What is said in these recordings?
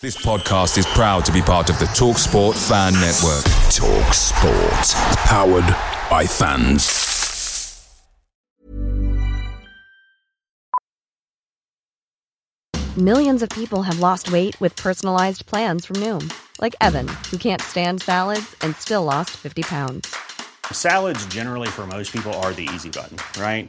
This podcast is proud to be part of the TalkSport Fan Network. TalkSport. Powered by fans. Millions of people have lost weight with personalized plans from Noom, like Evan, who can't stand salads and still lost 50 pounds. Salads, generally, for most people, are the easy button, right?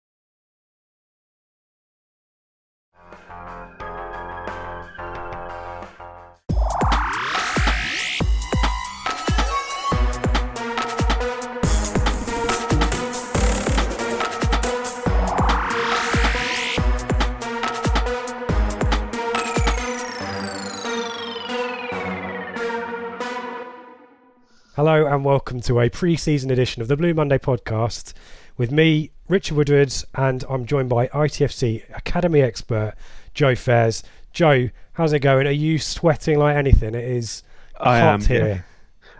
Hello and welcome to a pre-season edition of the Blue Monday podcast with me, Richard Woodwards, and I'm joined by ITFC Academy expert Joe Fairs. Joe, how's it going? Are you sweating like anything? It is I hot am, here. yeah.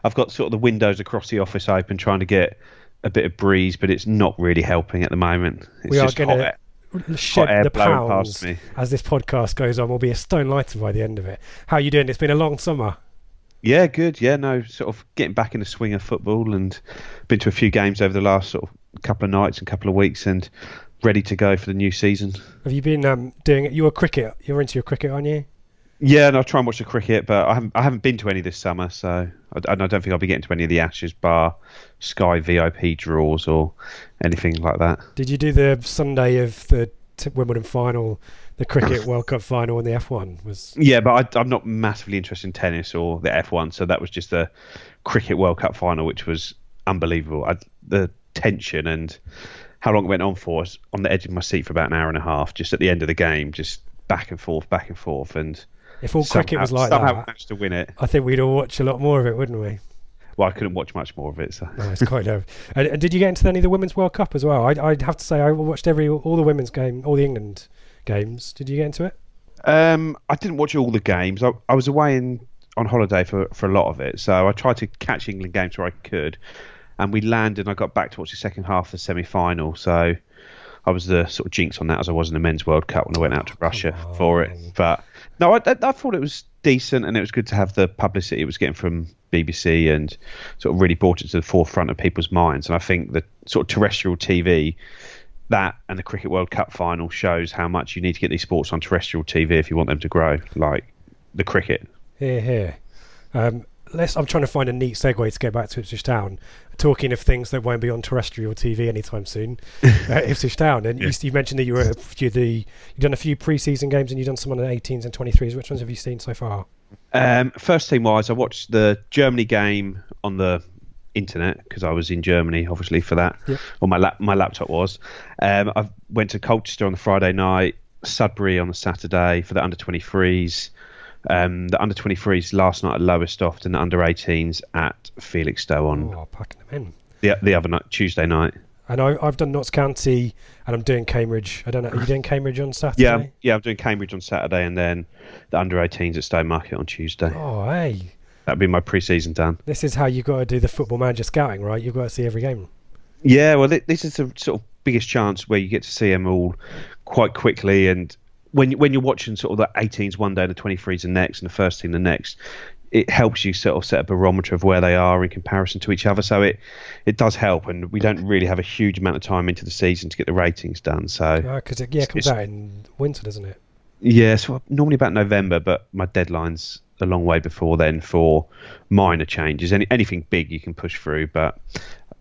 I've got sort of the windows across the office open, trying to get a bit of breeze, but it's not really helping at the moment. It's We are going to shed the pounds past me. as this podcast goes on. We'll be a stone lighter by the end of it. How are you doing? It's been a long summer. Yeah, good. Yeah, no, sort of getting back in the swing of football and been to a few games over the last sort of couple of nights and couple of weeks and ready to go for the new season. Have you been um, doing it? You were cricket. You're into your cricket, aren't you? Yeah, and I'll try and watch the cricket, but I haven't I haven't been to any this summer, so I, I don't think I'll be getting to any of the Ashes bar, Sky VIP draws or anything like that. Did you do the Sunday of the Wimbledon final, the cricket World Cup final, and the F1? Was Yeah, but I, I'm not massively interested in tennis or the F1, so that was just the cricket World Cup final, which was unbelievable. I, the tension and how long it went on for I was on the edge of my seat for about an hour and a half, just at the end of the game, just back and forth, back and forth, and if all cricket somehow- was like somehow that, managed to win it. I think we'd all watch a lot more of it, wouldn't we? Well, I couldn't watch much more of it. So. No, it's quite low. And, and did you get into any of the Women's World Cup as well? I, I'd have to say I watched every all the women's game, all the England games. Did you get into it? Um, I didn't watch all the games. I, I was away in on holiday for, for a lot of it, so I tried to catch England games where I could. And we landed, and I got back to watch the second half of the semi final. So I was the sort of jinx on that as I was in the Men's World Cup when I went out to Russia for it. But no, I, I, I thought it was decent, and it was good to have the publicity it was getting from BBC and sort of really brought it to the forefront of people's minds. And I think the sort of terrestrial TV that and the Cricket World Cup final shows how much you need to get these sports on terrestrial TV if you want them to grow, like the cricket. Here, here. Um, let's. I'm trying to find a neat segue to get back to Ipswich Town. Talking of things that won't be on terrestrial TV anytime soon, uh, Ipswich Town. And you, you mentioned that you were you the you've done a few pre-season games and you've done some on the 18s and 23s. Which ones have you seen so far? Um, first team wise, I watched the Germany game on the internet because I was in Germany, obviously for that. Yeah. Or my lap, my laptop was. Um, I went to Colchester on the Friday night, Sudbury on the Saturday for the under 23s. Um, the under 23s last night at Lowestoft and the under 18s at Felixstowe on Oh, packing them in. the the other night, Tuesday night. And I, I've done Notts County, and I'm doing Cambridge. I don't know. Are you doing Cambridge on Saturday? Yeah, yeah, I'm doing Cambridge on Saturday and then the under 18s at Stowmarket on Tuesday. Oh, hey. That'd be my pre-season done. This is how you got to do the football manager scouting, right? You've got to see every game. Yeah, well, this is the sort of biggest chance where you get to see them all quite quickly. And when when you're watching sort of the 18s one day, and the 23s the next, and the first team the next, it helps you sort of set a barometer of where they are in comparison to each other. So it it does help, and we don't really have a huge amount of time into the season to get the ratings done. So uh, Because it yeah, it comes out in winter, doesn't it? yeah, so normally about November, but my deadline's a long way before then for minor changes. Any anything big you can push through, but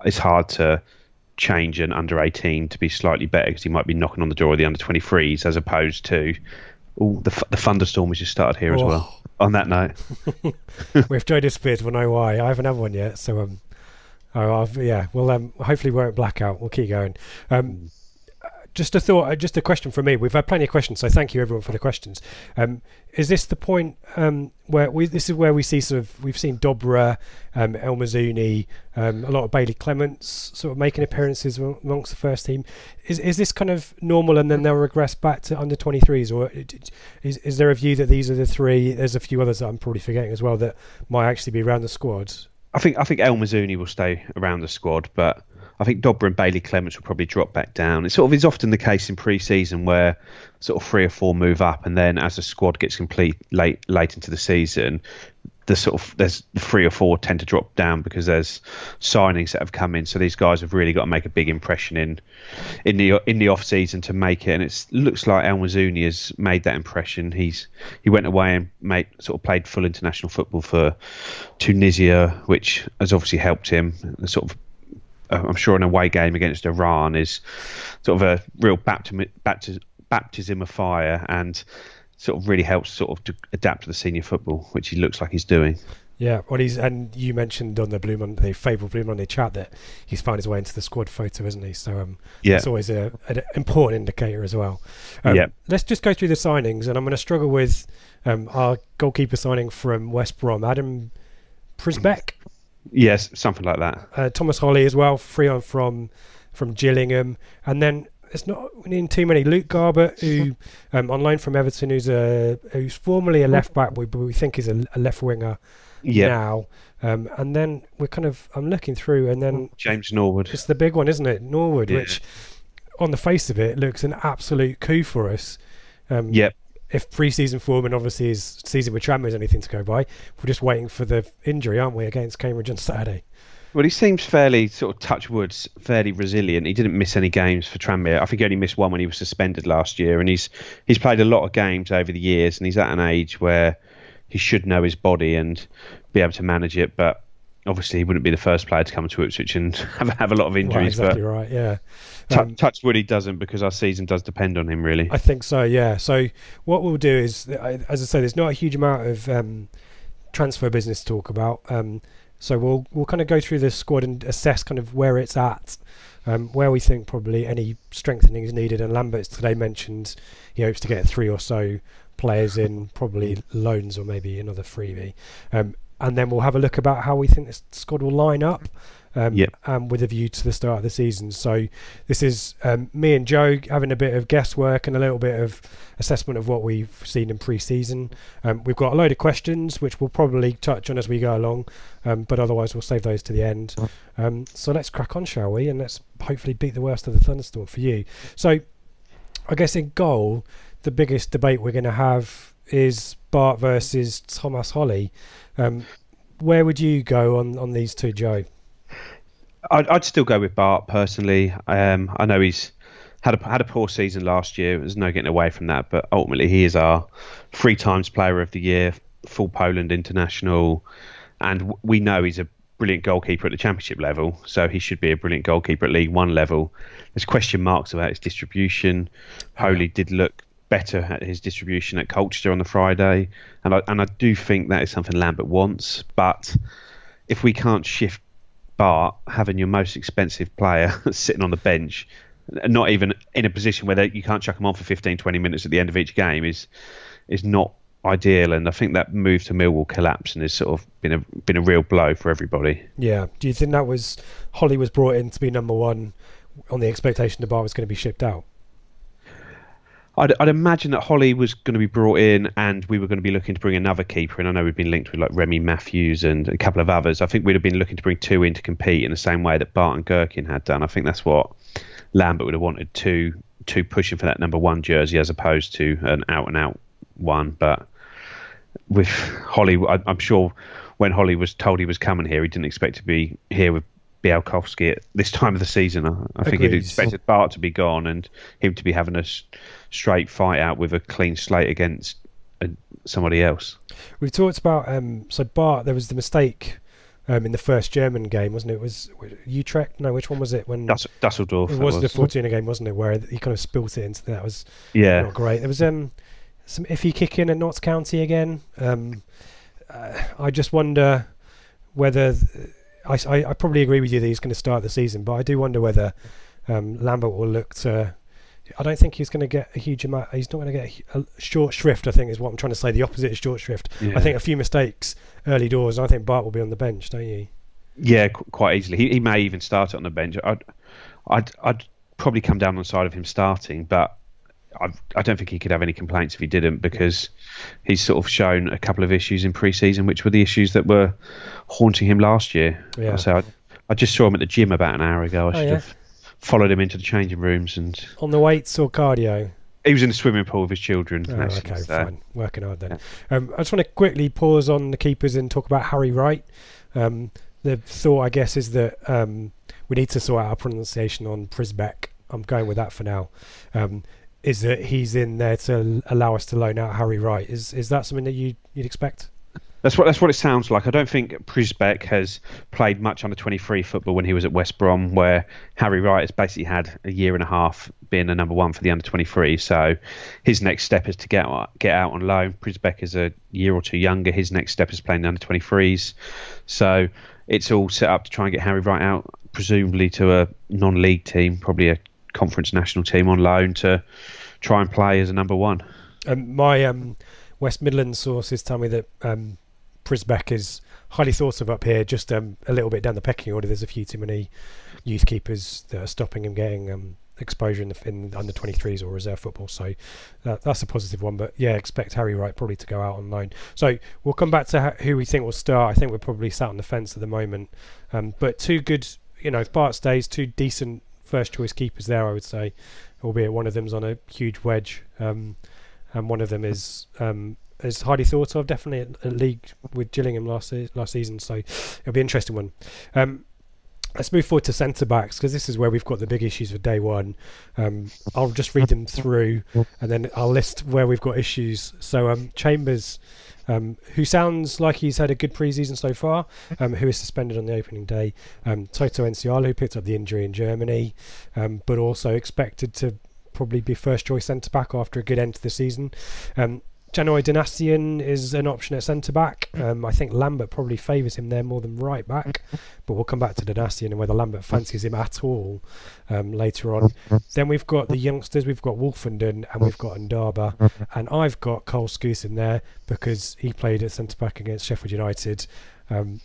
it's hard to change an under 18 to be slightly better because he might be knocking on the door of the under 23s as opposed to. Oh, the, the thunderstorm has just started here as Oh. well. On that note, With Joe Disappears, we'll know why. I haven't had one yet, so um, oh, I've, yeah, well, um, hopefully we won't black out. We'll keep going. Um, just a thought, uh, just a question from me. We've had plenty of questions, so thank you everyone for the questions. Um, is this the point um, where we? This is where we see sort of we've seen Dobra, um, El Mizouni, um, a lot of Bailey Clements sort of making appearances amongst the first team. Is is this kind of normal, and then they'll regress back to under 23s, or is is there a view that these are the three? There's a few others that I'm probably forgetting as well that might actually be around the squad. I think I think El Mizouni will stay around the squad, but I think Dobber and Bailey Clements will probably drop back down. It sort of is often the case in pre-season where sort of three or four move up, and then as the squad gets complete late late into the season, the sort of there's three or four tend to drop down because there's signings that have come in. So these guys have really got to make a big impression in in the in the off season to make it. And it looks like El Mizouni has made that impression. He's he went away and made sort of played full international football for Tunisia, which has obviously helped him. The Sort of I'm sure an away game against Iran is sort of a real baptism, baptism, baptism of fire and sort of really helps sort of to adapt to the senior football, which he looks like he's doing. Yeah, well, he's and you mentioned on the Blue Monday, favourite Blue Monday chat that he's found his way into the squad photo, isn't he? So um, Yeah. it's always a, an important indicator as well. Um, Yeah. Let's just go through the signings, and I'm going to struggle with um, our goalkeeper signing from West Brom, Adam Przybek, Yes, something like that. uh, Thomas Holy as well, free on from from Gillingham, and then it's not in too many. Luke Garbutt, who um, on loan from Everton, who's a who's formerly a left back, but we think is a, a left winger Yeah, now. Um, and then we're kind of I'm looking through, and then James Norwood. it's the big one, isn't it? Norwood, Yeah. which on the face of it looks an absolute coup for us. Um, Yep. If pre-season form and obviously his season with Tranmere is anything to go by, we're just waiting for the injury, aren't we, against Cambridge on Saturday? Well, he seems fairly sort of touch woods, fairly resilient. He didn't miss any games for Tranmere. I think he only missed one when he was suspended last year, and he's he's played a lot of games over the years, and he's at an age where he should know his body and be able to manage it. But obviously, he wouldn't be the first player to come to Ipswich and have, have a lot of injuries. injuries. exactly right. Yeah. but Um, touch wood, he doesn't because our season does depend on him, really. I think so. Yeah. So what we'll do is, as I say, there's not a huge amount of um, transfer business to talk about. Um, so we'll we'll kind of go through the squad and assess kind of where it's at, um, where we think probably any strengthening is needed. And Lambert's today mentioned he hopes to get three or so players in, probably loans or maybe another freebie. Um, and then we'll have a look about how we think this squad will line up. Um, Yep. and with a view to the start of the season. So this is um, me and Joe having a bit of guesswork and a little bit of assessment of what we've seen in pre-season. Um, we've got a load of questions which we'll probably touch on as we go along, um, but otherwise we'll save those to the end. Um, so let's crack on, shall we? And let's hopefully beat the worst of the thunderstorm for you. So I guess in goal, the biggest debate we're going to have is Bart versus Thomas Holy. Um, where would you go on, on these two, Joe? I'd, I'd still go with Bart personally. Um, I know he's had a had a poor season last year. There's no getting away from that. But ultimately, he is our three times Player of the Year, full Poland international, and we know he's a brilliant goalkeeper at the Championship level. So he should be a brilliant goalkeeper at League One level. There's question marks about his distribution. Holy did look better at his distribution at Colchester on the Friday, and I and I do think that is something Lambert wants. But if we can't shift Bart having your most expensive player sitting on the bench, not even in a position where they, you can't chuck him on for 15, 20 minutes at the end of each game is is not ideal. And I think that move to Millwall collapse and has sort of been a been a real blow for everybody. Yeah. Do you think that was Holy was brought in to be number one on the expectation the Bart was going to be shipped out? I'd, I'd imagine that Holy was going to be brought in, and we were going to be looking to bring another keeper. And I know we've been linked with like Remi Matthews and a couple of others. I think we'd have been looking to bring two in to compete in the same way that Bart and Gerken had done. I think that's what Lambert would have wanted two two pushing for that number one jersey as opposed to an out and out one. But with Holy, I, I'm sure when Holy was told he was coming here, he didn't expect to be here with Bialkowski at this time of the season. I, I think he'd expected Bart to be gone and him to be having a straight fight out with a clean slate against uh, somebody else. We've talked about um, so Bart. There was the mistake um, in the first German game, wasn't it? it? Was Utrecht? No, which one was it? When Duss- Dusseldorf. it was, was the Fortuna game, wasn't it? Where he kind of spilt it into that was yeah not great. There was um some iffy kick in at Notts County again. Um, uh, I just wonder whether I, I, I, probably agree with you that he's going to start the season, but I do wonder whether um, Lambert will look to. I don't think he's going to get a huge amount. He's not going to get a, short shrift. I think is what I'm trying to say. The opposite is short shrift. Yeah. I think a few mistakes early doors. I think Bart will be on the bench, don't you? Yeah, qu- quite easily. He, he may even start it on the bench. I'd, I'd, I'd probably come down on the side of him starting, but I've, I do not think he could have any complaints if he didn't because he's sort of shown a couple of issues in pre-season, which were the issues that were haunting him last year. Yeah. So I, I just saw him at the gym about an hour ago. I oh, should yeah? have followed him into the changing rooms and on the weights or cardio. He was in the swimming pool with his children. Oh, okay, so. fine. Working hard then. Yeah. Um, I just want to quickly pause on the keepers and talk about Harry Wright. Um, the thought, I guess, is that um, we need to sort out our pronunciation on Przybek. I'm going with that for now. Um, is that he's in there to allow us to loan out Harry Wright. Is is that something that you you'd expect? That's what that's what it sounds like. I don't think Przybek has played much under 23 football when he was at West Brom, where Harry Wright has basically had a year and a half being the number one for the under 23. So his next step is to get uh, get out on loan. Przybek is a year or two younger. His next step is playing the under 23s. So it's all set up to try and get Harry Wright out, presumably to a non-league team, probably a conference national team on loan to try and play as a number one. Um, my um, West Midlands sources tell me that um, Przybek is highly thought of up here, just um, a little bit down the pecking order. There's a few too many youth keepers that are stopping him getting um, exposure in the in under 23s or reserve football. So that, that's a positive one. But yeah, expect Harry Wright probably to go out on loan. So we'll come back to who we think will start. I think we're probably sat on the fence at the moment. Um, but two good, you know, if Bart stays, two decent first choice keepers there, I would say, albeit one of them's on a huge wedge, um, and one of them is um, is highly thought of, definitely a league with Gillingham last last season. So it'll be an interesting one. Um, let's move forward to centre backs because this is where we've got the big issues for day one. Um, I'll just read them through and then I'll list where we've got issues. So um, Chambers um, who sounds like he's had a good preseason so far, um, who is suspended on the opening day. Um, Toto who picked up the injury in Germany, um, but also expected to probably be first choice centre back after a good end to the season. Um, Janoi Donacien is an option at centre back. Um, I think Lambert probably favours him there more than right back, but we'll come back to Donacien and whether Lambert fancies him at all um, later on. Then we've got the youngsters. We've got Woolfenden and we've got Ndaba, and I've got Cole Skuse in there because he played at centre back against Sheffield United, um,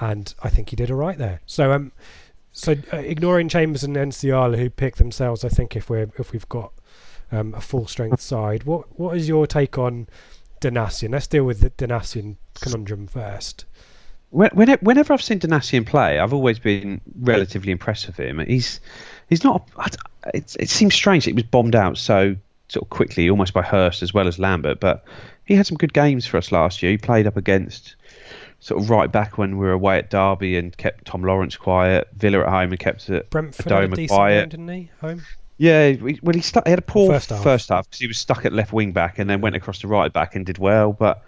and I think he did all right there. So, um, so uh, ignoring Chambers and Nsiala who pick themselves, I think if we're if we've got um, a full strength side. What what is your take on Donacien? Let's deal with the Donacien conundrum first. When, Whenever I've seen Donacien play, I've always been relatively impressed with him. He's he's not. It, it seems strange it was bombed out so sort of quickly, almost by Hurst as well as Lambert. But he had some good games for us last year. He played up against sort of right back when we were away at Derby and kept Tom Lawrence quiet. Villa at home and kept it Brentford Adomah quiet. Game, didn't he? Home. Yeah, well, he, stuck, he had a poor first half. first half because he was stuck at left wing back and then went across to right back and did well. But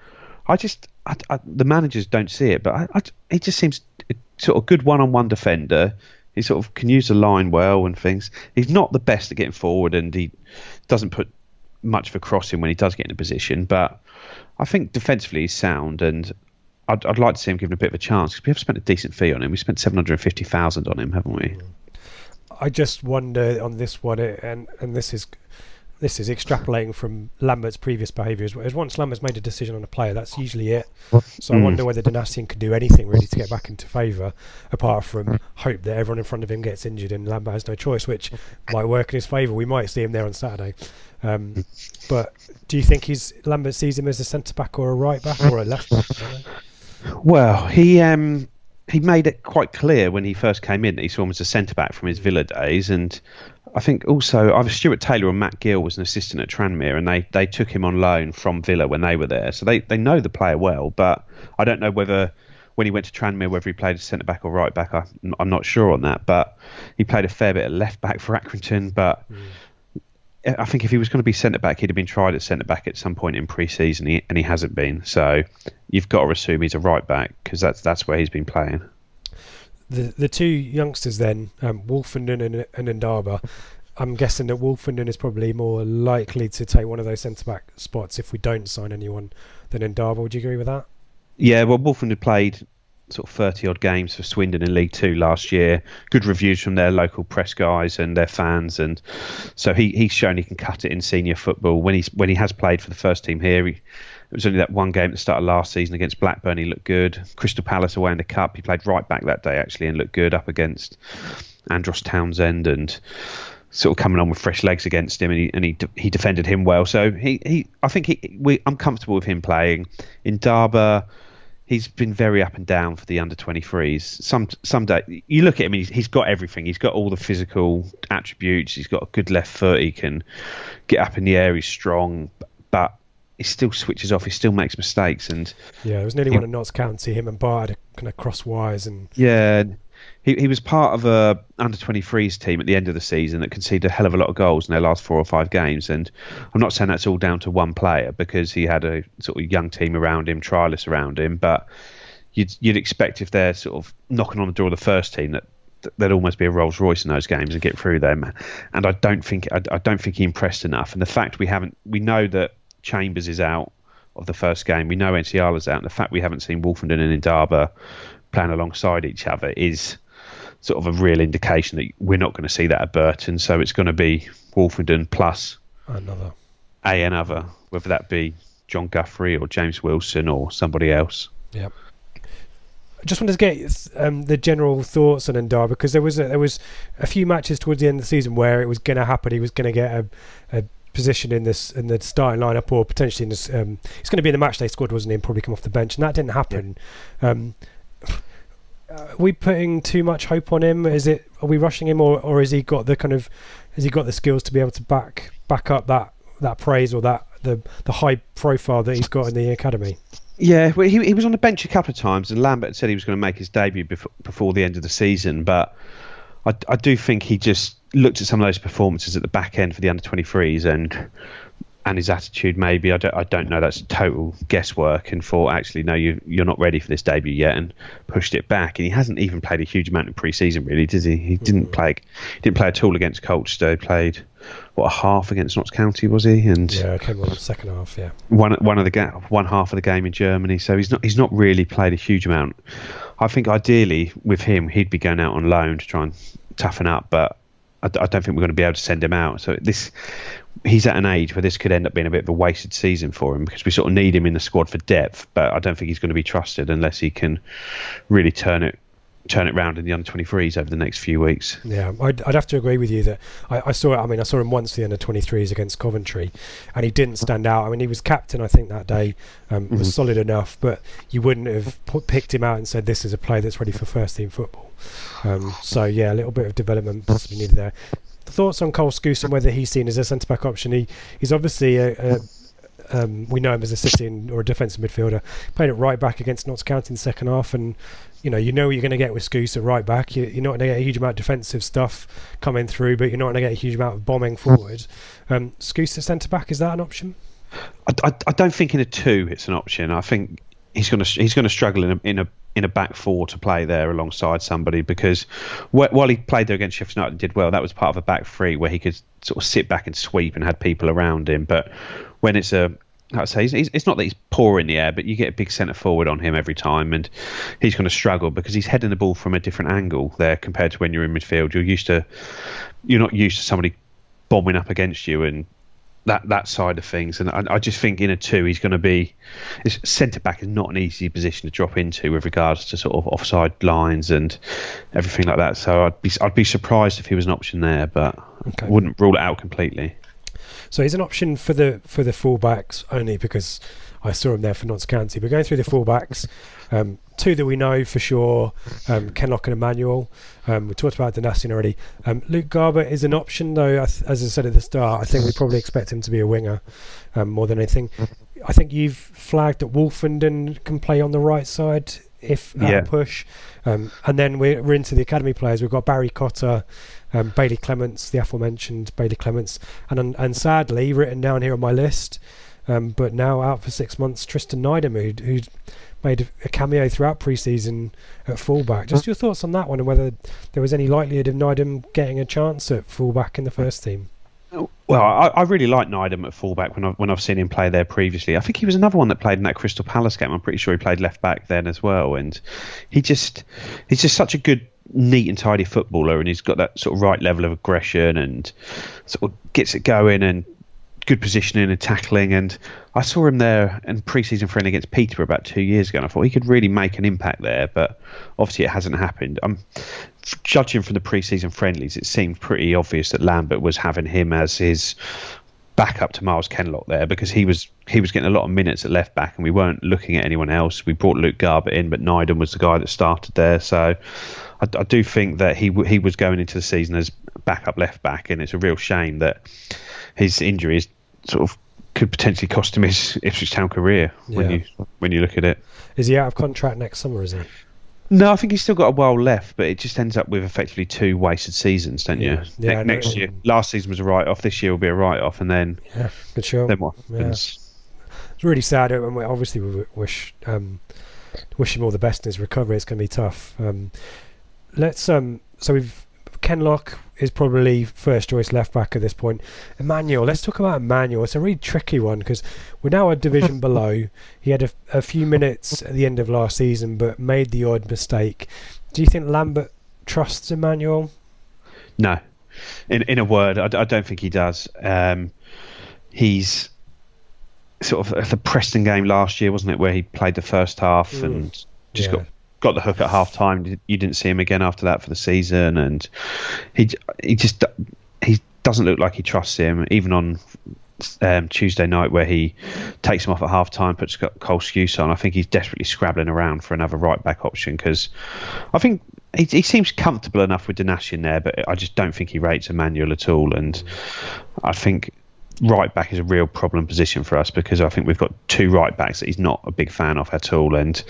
I just, I, I, the managers don't see it, but I, he just seems a sort of good one on one defender. He sort of can use the line well and things. He's not the best at getting forward and he doesn't put much of a crossing when he does get in a position. But I think defensively he's sound and I'd, I'd like to see him given a bit of a chance because we have spent a decent fee on him. We spent 750000 on him, haven't we? Mm. I just wonder on this one, and and this is this is extrapolating from Lambert's previous behaviours. As once Lambert's made a decision on a player, that's usually it. So mm. I hmm. wonder whether Donacien can do anything really to get back into favour, apart from hope that everyone in front of him gets injured and Lambert has no choice, which might work in his favour. We might see him there on Saturday. Um, but do you think he's Lambert sees him as a centre back or a right back or a left back? Well, he um, he made it quite clear when he first came in that he saw him as a centre back from his Villa days, and I think also either Stuart Taylor or Matt Gill was an assistant at Tranmere, and they, they took him on loan from Villa when they were there, so they, they know the player well. But I don't know whether when he went to Tranmere whether he played centre back or right back. I, am not sure on that, but he played a fair bit of left back for Accrington, but. Mm I think if he was going to be centre back, he'd have been tried at centre back at some point in pre-season, and he hasn't been. So you've got to assume he's a right back because that's that's where he's been playing. the the two youngsters then, um, Woolfenden and, and Ndaba. I'm guessing that Woolfenden is probably more likely to take one of those centre back spots if we don't sign anyone than Ndaba. Would you agree with that? Yeah, well, Woolfenden played sort of 30 odd games for Swindon in League Two last year. Good reviews from their local press guys and their fans, and so he, he's shown he can cut it in senior football. When he's when he has played for the first team here, he, it was only that one game at the start of last season against Blackburn. He looked good. Crystal Palace away in the cup, he played right back that day actually and looked good up against Andros Townsend and sort of coming on with fresh legs against him, and he and he, he defended him well. So he, he I think he we, I'm comfortable with him playing Ndaba he's been very up and down for the under 23s. Some some day you look at him, he's, he's got everything. He's got all the physical attributes. He's got a good left foot. He can get up in the air. He's strong, but he still switches off. He still makes mistakes. And yeah, there was nearly he, one at Notts County. Him and Bart kind of crosswise and yeah he, he was part of a under 23s team at the end of the season that conceded a hell of a lot of goals in their last four or five games. And I'm not saying that's all down to one player because he had a sort of young team around him, trialists around him. But you'd you'd expect if they're sort of knocking on the door of the first team that there'd almost be a Rolls Royce in those games and get through them. And I don't think I, I don't think he impressed enough. And the fact we haven't we know that Chambers is out of the first game. We know Nsiala's out. And the fact we haven't seen Woolfenden and Ndaba playing alongside each other is sort of a real indication that we're not going to see that at Burton. So it's going to be Woolfenden plus another a another, whether that be John Guthrie or James Wilson or somebody else. Yeah. I just wanted to get um, the general thoughts on Ndaba because there was a, there was a few matches towards the end of the season where it was going to happen. He was going to get a, a position in this in the starting lineup or potentially in this. Um, he's going to be in the matchday squad, wasn't he? And probably come off the bench, and that didn't happen. Yeah. Um, are we putting too much hope on him? Is it are we rushing him, or or has he got the kind of has he got the skills to be able to back back up that that praise or that the the high profile that he's got in the academy? Yeah, well, he he was on the bench a couple of times, and Lambert said he was going to make his debut before before the end of the season, but I I do think he just looked at some of those performances at the back end for the under 23s and and his attitude maybe. I don't I don't know. That's total guesswork. And thought actually no you you're not ready for this debut yet and pushed it back. And he hasn't even played a huge amount in pre-season really does he? He didn't mm. play he didn't play at all against Colchester. He played what a half against Notts County was he? And yeah came on the second half yeah. One one of the ga- one half of the game in Germany. So he's not he's not really played a huge amount. I think ideally with him he'd be going out on loan to try and toughen up but I, I don't think we're going to be able to send him out. So this he's at an age where this could end up being a bit of a wasted season for him because we sort of need him in the squad for depth, but I don't think he's going to be trusted unless he can really turn it turn it round in the under 23s over the next few weeks. Yeah, I'd, I'd have to agree with you that I, I, saw I mean, I saw him once the under 23s against Coventry, and he didn't stand out. I mean, he was captain, I think, that day, um, was mm-hmm. solid enough, but you wouldn't have put, picked him out and said, this is a player that's ready for first team football. Um, so, yeah, a little bit of development possibly needed there thoughts on Cole Skuse and whether he's seen as a centre back option? He he's obviously a, a um, we know him as a sitting or a defensive midfielder. Played at right back against Notts County in the second half, and you know you know what you're going to get with Skuse at right back. You, are not going to get a huge amount of defensive stuff coming through, but you're not going to get a huge amount of bombing forward. Um, Skuse at centre back is that an option? I, I, I, don't think in a two it's an option. I think he's going to he's going to struggle in a, in a in a back four to play there alongside somebody because while he played there against Sheffield United and did well, that was part of a back three where he could sort of sit back and sweep and had people around him. But when it's a I say it's not that he's poor in the air, but you get a big centre forward on him every time, and he's going to struggle because he's heading the ball from a different angle there compared to when you're in midfield. You're used to, you're not used to somebody bombing up against you and that that side of things. And I, I just think in a two, he's going to be centre back is not an easy position to drop into with regards to sort of offside lines and everything like that. So I'd be I'd be surprised if he was an option there, but okay. wouldn't rule it out completely. So he's an option for the for the fullbacks only because I saw him there for Notts County. But going through the fullbacks, um, two that we know for sure, um, Kenlock and Emmanuel. Um, we talked about Donacien already. Um, Luke Garbutt is an option, though. As I said at the start, I think we probably expect him to be a winger um, more than anything. I think you've flagged that Woolfenden can play on the right side if yeah. push. Um, and then we're, we're into the academy players. We've got Barry Cotter, um, Bailey Clements, the aforementioned Bailey Clements, and and sadly written down here on my list, um, but now out for six months, Tristan Nydam, who, who made a, cameo throughout pre-season at fullback. Just your thoughts on that one and whether there was any likelihood of Nydam getting a chance at fullback in the first team. Well, I, I really like Nydam at fullback when I've when I've seen him play there previously. I think he was another one that played in that Crystal Palace game. I'm pretty sure he played left back then as well, and he just he's just such a good, neat and tidy footballer, and he's got that sort of right level of aggression and sort of gets it going and good positioning and tackling. And I saw him there in pre-season friendly against Peterborough about two years ago, and I thought he could really make an impact there. But obviously, it hasn't happened. I'm judging from the pre-season friendlies. It seemed pretty obvious that Lambert was having him as his backup to Myles Kenlock there because he was he was getting a lot of minutes at left back and we weren't looking at anyone else. We brought Luke Garbutt in, but Nydam was the guy that started there. So I, I do think that he he was going into the season as backup left back, and it's a real shame that his injuries sort of could potentially cost him his Ipswich Town career when Yeah. you when you look at it. Is he out of contract next summer? Is he? No, I think he's still got a while left, but it just ends up with effectively two wasted seasons, don't Yeah. you? Yeah, Ne- next year, last season was a write off. This year will be a write off, and then Yeah, good show. then what Yeah. It's really sad, and we obviously we wish um, wish him all the best in his recovery. It's going to be tough. Um, let's um, so we've Kenlock is probably first choice left back at this point. Emmanuel, let's talk about Emmanuel. It's a really tricky one because we're now a division below. He had a, a few minutes at the end of last season, but made the odd mistake. Do you think Lambert trusts Emmanuel? No, in in a word, I don't think he does. Um, he's sort of the Preston game last year, wasn't it, where he played the first half Mm. and just Yeah. got got the hook at half time. You didn't see him again after that for the season, and he he just he doesn't look like he trusts him. Even on um, Tuesday night, where he takes him off at half time, puts Cole Skuse on, I think he's desperately scrabbling around for another right back option because I think he, he seems comfortable enough with Danash in there, but I just don't think he rates Emmanuel at all. And I think right back is a real problem position for us because I think we've got two right backs that he's not a big fan of at all. And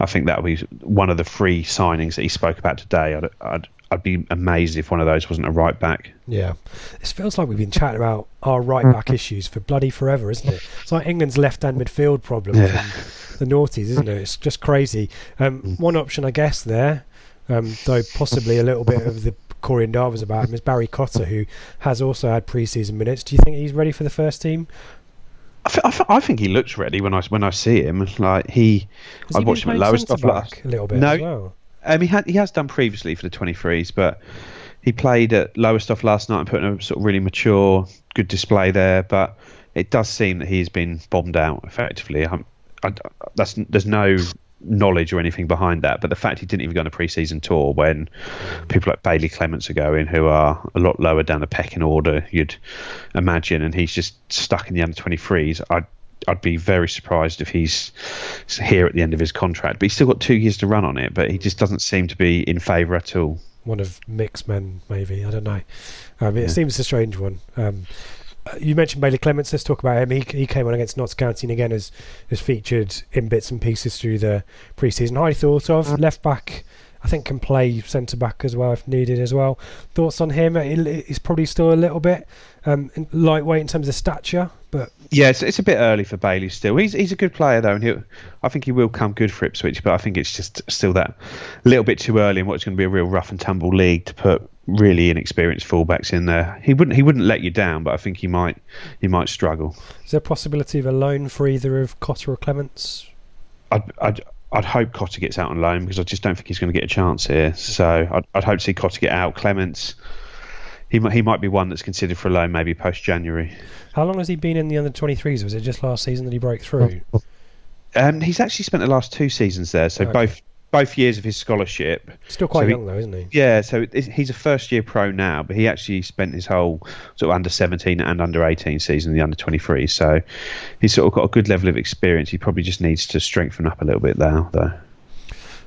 I think that'll be one of the three signings that he spoke about today. I'd, I'd, I'd be amazed if one of those wasn't a right back. Yeah, this feels like we've been chatting about our right back issues for bloody forever, isn't it? It's like England's left-hand midfield problem Yeah. from the noughties, isn't it? It's just crazy. Um, one option, I guess, there, um, though possibly a little bit of the Corey and Darvas about him, is Barry Cotter, who has also had pre-season minutes. Do you think he's ready for the first team? I, th- I, th- I think he looks ready when I when I see him. Like he, Has I he watched him at Lowestoft centre-back last. a little bit No, as well. Um, he had he has done previously for the 23s, but he played at Lowestoft last night and put in a sort of really mature, good display there. But it does seem that he's been bombed out effectively. i I, that's there's no knowledge or anything behind that, but the fact he didn't even go on a pre-season tour when people like Bailey Clements are going, who are a lot lower down the pecking order, you'd imagine, and he's just stuck in the under 23s. I'd I'd be very surprised if he's here at the end of his contract. But he's still got two years to run on it. But he just doesn't seem to be in favour at all. one of Mick's men, maybe. I don't know. Um, it seems a strange one. Um, you mentioned Bailey Clements. Let's talk about him. He, he came on against Notts County and again has, has featured in bits and pieces through the pre-season. Highly thought of. Left back, I think, can play centre back as well if needed as well. Thoughts on him? He- He's probably still a little bit um, lightweight in terms of stature, but Yeah, it's, it's a bit early for Bailey still. He's he's a good player though, and he I think he will come good for Ipswich. But I think it's just still that little bit too early in what's going to be a real rough and tumble league to put really inexperienced fullbacks in there. He wouldn't he wouldn't let you down, but I think he might he might struggle. is there a possibility of a loan for either of Cotter or Clements? I'd, I'd, I'd hope Cotter gets out on loan because I just don't think he's going to get a chance here. So I'd, I'd hope to see Cotter get out. Clements, he might, he might be one that's considered for a loan maybe post January. How long has he been in the under 23s? Was it just last season that he broke through? Um, he's actually spent the last two seasons there, so Okay. both both years of his scholarship. Still quite So he- young though, isn't he? Yeah, so it, he's a first year pro now, but he actually spent his whole sort of under 17 and under 18 season in the under 23. So he's sort of got a good level of experience. He probably just needs to strengthen up a little bit there, though.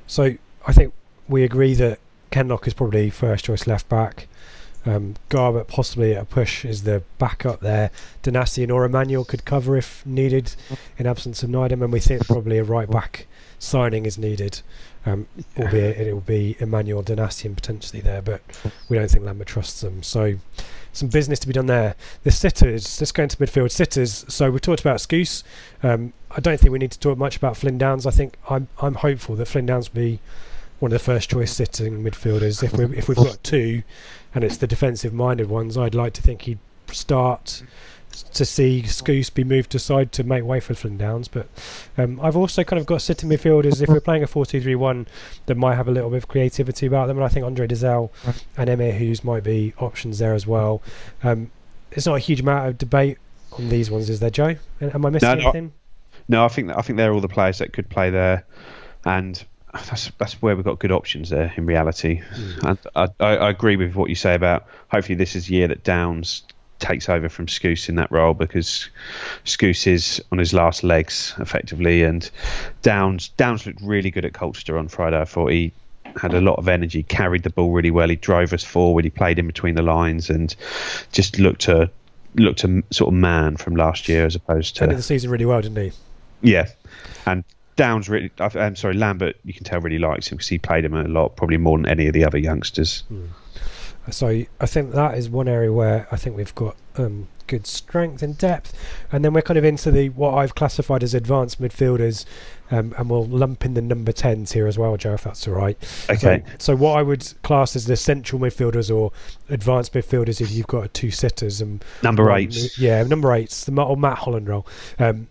So I think we agree that Kenlock is probably first choice left back. Um, Garbutt possibly at a push is the backup there. Donacien or Emmanuel could cover if needed in absence of Nydam, and we think probably a right back signing is needed. Um, albeit it will be Emmanuel Donacien potentially there, but we don't think Lambert trusts them. So some business to be done there. The sitters, let's go into midfield sitters. So we talked about Skuse. Um, I don't think we need to talk much about Flynn Downes. I think I'm I'm hopeful that Flynn Downes will be one of the first choice sitting midfielders. If we if we've got two, and it's the defensive minded ones, I'd like to think he'd start to see Skuse be moved aside to make way for Flynn Downes. But um, I've also kind of got sitting midfielders. If we're playing a 4 2 3 1, that might have a little bit of creativity about them. And I think Andre Dozzell and Emyr Huws might be options there as well. Um, it's not a huge amount of debate on these ones, is there, Joe? Am I missing No, no. anything? No, I think I think they're all the players that could play there, and that's that's where we've got good options there in reality. And I, I, I agree with what you say about hopefully this is the year that Downes takes over from Skuse in that role because Skuse is on his last legs effectively, and Downes Downes looked really good at Colchester on Friday. I thought he had a lot of energy, carried the ball really well. He drove us forward. He played in between the lines and just looked a looked a sort of man from last year as opposed to Ended the season really well, didn't he? yeah, and Downes really. I'm sorry, Lambert. You can tell really likes him because he played him a lot, probably more than any of the other youngsters. Hmm. So I think that is one area where I think we've got um, good strength and depth, and then we're kind of into the what I've classified as advanced midfielders, um, and we'll lump in the number tens here as well, Joe, if that's all right. Okay. So, so what I would class as the central midfielders or advanced midfielders, if you've got two sitters and Number eights. yeah, number eights, the or Matt Holland role. Um,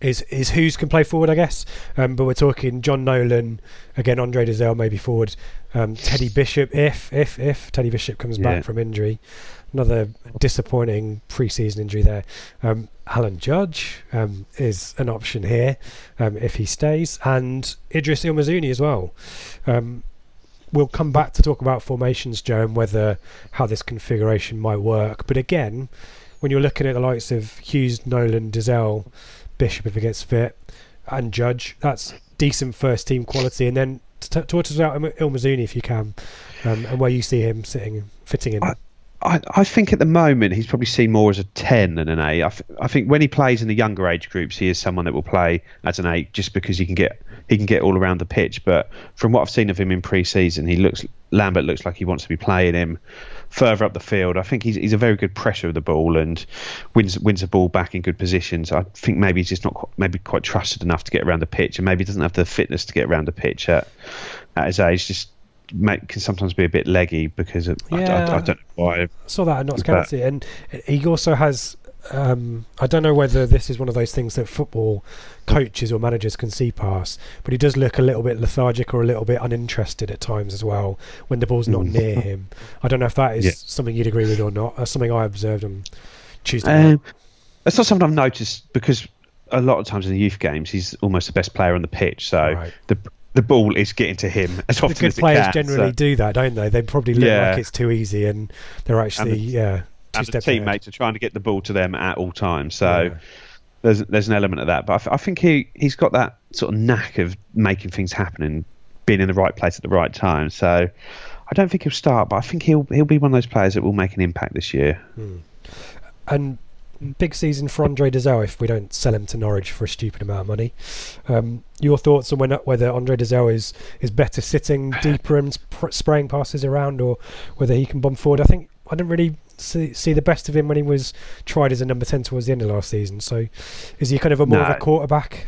is is who's can play forward, I guess. Um, but we're talking Jon Nolan again, Andre Dozzell maybe forward, um, Teddy Bishop if if if Teddy Bishop comes Yeah. back from injury. Another disappointing pre-season injury there. Um, Alan Judge um, is an option here um, if he stays, and Idris El Mizouni as well. Um, we'll come back to talk about formations, Joe, and whether how this configuration might work. But again, when you're looking at the likes of Huws, Nolan, Dozzell, Bishop if he gets fit, and Judge, that's decent first team quality. And then t- talk about El Mizouni if you can, um, and where you see him sitting, fitting in. I- I, I think at the moment he's probably seen more as a 10 than an 8. I, th- I think when he plays in the younger age groups, he is someone that will play as an 8 just because he can get he can get all around the pitch. But from what I've seen of him in pre season, he looks Lambert looks like he wants to be playing him further up the field. I think he's, he's a very good pressure of the ball and wins wins the ball back in good positions. I think maybe he's just not qu- maybe quite trusted enough to get around the pitch, and maybe he doesn't have the fitness to get around the pitch at, at his age. Just make, can sometimes be a bit leggy because of, I, I- Yeah. I, don't know why. saw that at Notts County, and he also has. Um, I don't know whether this is one of those things that football coaches or managers can see past, but he does look a little bit lethargic or a little bit uninterested at times as well when the ball's not Mm. near him. I don't know if that is Yeah. something you'd agree with or not. That's something I observed on Tuesday. Um, that's not something I've noticed because a lot of times in the youth games he's almost the best player on the pitch. So Right. the the ball is getting to him as the often good as it players can. generally so- do that, don't they? They probably look Yeah. like it's too easy, and they're actually the- yeah and the steps ahead. teammates are trying to get the ball to them at all times. So Yeah. there's there's an element of that. But I, I think he he's got that sort of knack of making things happen and being in the right place at the right time. So I don't think he'll start, but I think he'll he'll be one of those players that will make an impact this year. and big season for Andre Dozzell if we don't sell him to Norwich for a stupid amount of money. Um, your thoughts on when, whether Andre Dozzell is, is better sitting deeper and sp- spraying passes around, or whether he can bomb forward? I think I didn't really see, see the best of him when he was tried as a number ten towards the end of last season. So, is he kind of a more of a quarterback?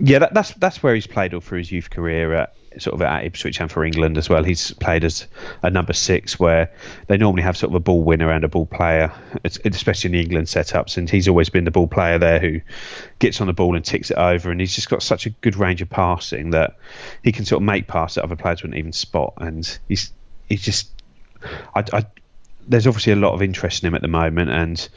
Yeah, that, that's that's where he's played all through his youth career at sort of at Ipswich and for England as well. He's played as a number six, where they normally have sort of a ball winner and a ball player, especially in the England setups. And he's always been the ball player there who gets on the ball and ticks it over. And he's just got such a good range of passing that he can sort of make passes that other players wouldn't even spot. And he's he's just I, I there's obviously a lot of interest in him at the moment, and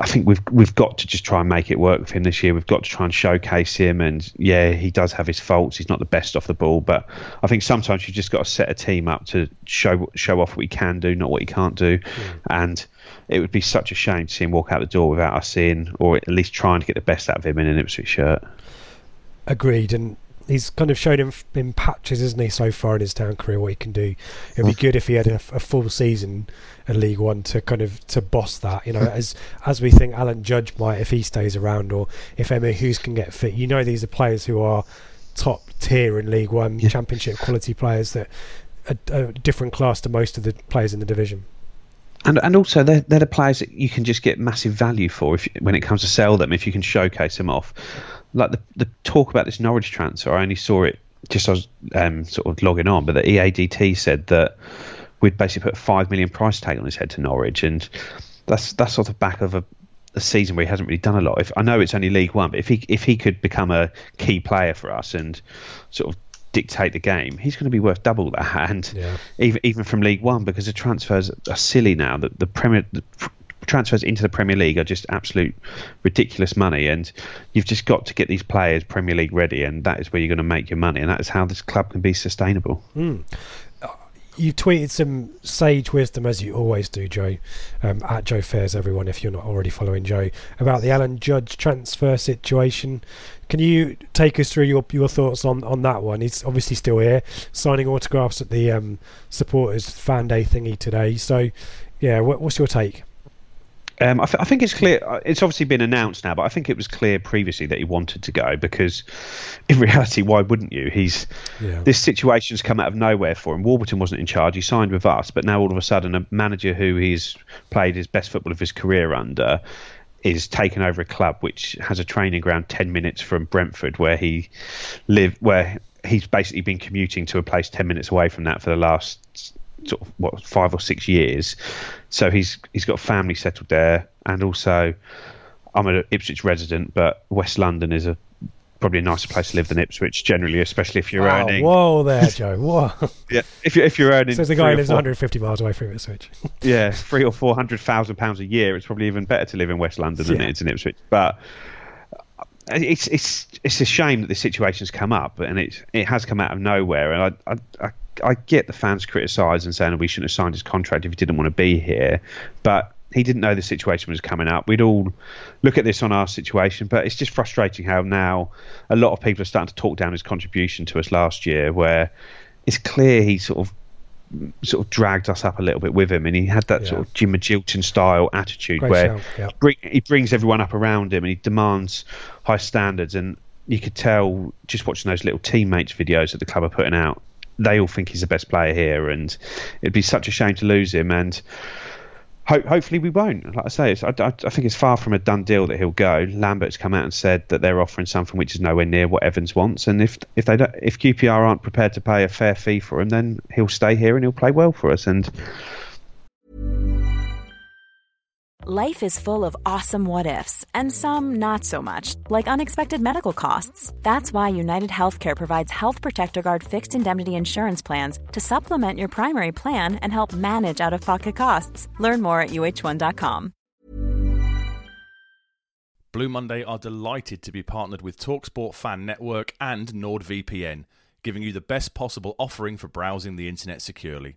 I think we've we've got to just try and make it work with him this year. We've got to try and showcase him, and yeah, he does have his faults. He's not the best off the ball, but I think sometimes you just got to set a team up to show show off what he can do, not what he can't do, hmm. and it would be such a shame to see him walk out the door without us seeing, or at least trying to get the best out of him in an Ipswich shirt. Agreed, and he's kind of shown in, in patches, isn't he, so far in his town career what he can do. It'd be mm. good if he had a, a full season in League One to kind of to boss that. You know, as as we think Alan Judge might if he stays around, or if Emyr Huws can get fit. You know, these are players who are top tier in League One, Yeah. Championship quality players that are a different class to most of the players in the division. And and also they're they're the players that you can just get massive value for if when it comes to sell them if you can showcase them off. Like the the talk about this Norwich transfer, I only saw it just as I was um, sort of logging on, but the EADT said that we'd basically put a five million price tag on his head to Norwich, and that's that's off the back of a, a season where he hasn't really done a lot. If I know it's only League One, but if he if he could become a key player for us and sort of dictate the game, he's going to be worth double that, and Yeah. even even from League One because the transfers are silly now. The, the Premier the transfers into the Premier League are just absolute ridiculous money, and you've just got to get these players Premier League ready, and that is where you're going to make your money, and that is how this club can be sustainable. You tweeted some sage wisdom, as you always do, Joe, um, at Joe Fairs, everyone, if you're not already following Joe, about the Alan Judge transfer situation. Can you take us through your your thoughts on, on that one? He's obviously still here, signing autographs at the um, supporters fan day thingy today. So, yeah, what, what's your take? Um, I, th- I think it's clear. uh, It's obviously been announced now, but I think it was clear previously that he wanted to go because, in reality, why wouldn't you? He's Yeah. this situation's come out of nowhere for him. Warburton wasn't in charge; he signed with us, but now all of a sudden, a manager who he's played his best football of his career under is taking over a club which has a training ground ten minutes from Brentford, where he lived, where he's basically been commuting to a place ten minutes away from that for the last sort of what five or six years. So he's he's got family settled there, and also I'm an Ipswich resident, but West London is a probably a nicer place to live than Ipswich generally, especially if you're Oh, earning. whoa there, Joe. Whoa. Yeah, if you if you're earning. Says the guy lives four- 150 miles away from Ipswich. yeah, three or four hundred thousand pounds a year. It's probably even better to live in West London than Yeah. it is in Ipswich. But uh, it's it's it's a shame that this situation's come up, and it's it has come out of nowhere. And I I, I, I get the fans criticise and saying oh, we shouldn't have signed his contract if he didn't want to be here, but. He didn't know the situation was coming up. We'd all look at this on our situation, but it's just frustrating how now a lot of people are starting to talk down his contribution to us last year, where it's clear he sort of sort of dragged us up a little bit with him, and he had that sort Yeah. of Jim Magilton style attitude Great where shout, yeah. bring, he brings everyone up around him and he demands high standards. And you could tell just watching those little teammates videos that the club are putting out, they all think he's the best player here, and it'd be such a shame to lose him. And ho- hopefully we won't. Like I say, I, I, I think it's far from a done deal that he'll go. Lambert's come out and said that they're offering something which is nowhere near what Evans wants, and if if they don't, if QPR aren't prepared to pay a fair fee for him, then he'll stay here and he'll play well for us. And Life is full of awesome what ifs, and some not so much, like unexpected medical costs. That's why United Healthcare provides Health Protector Guard fixed indemnity insurance plans to supplement your primary plan and help manage out of pocket costs. Learn more at uh1.com. Blue Monday are delighted to be partnered with Talksport Fan Network and NordVPN, giving you the best possible offering for browsing the internet securely.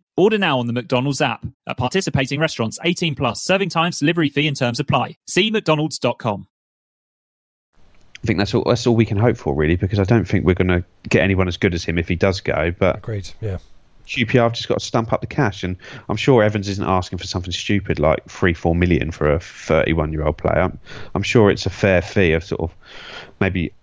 Order now on the McDonald's app. At participating restaurants, 18 plus, serving times, delivery fee and terms apply. See mcdonalds.com. I think that's all that's all we can hope for, really, because I don't think we're going to get anyone as good as him if he does go. But Agreed. Yeah. QPR have just got to stump up the cash, and I'm sure Evans isn't asking for something stupid like three, four million for a 31 year old player. I'm, I'm sure it's a fair fee of sort of maybe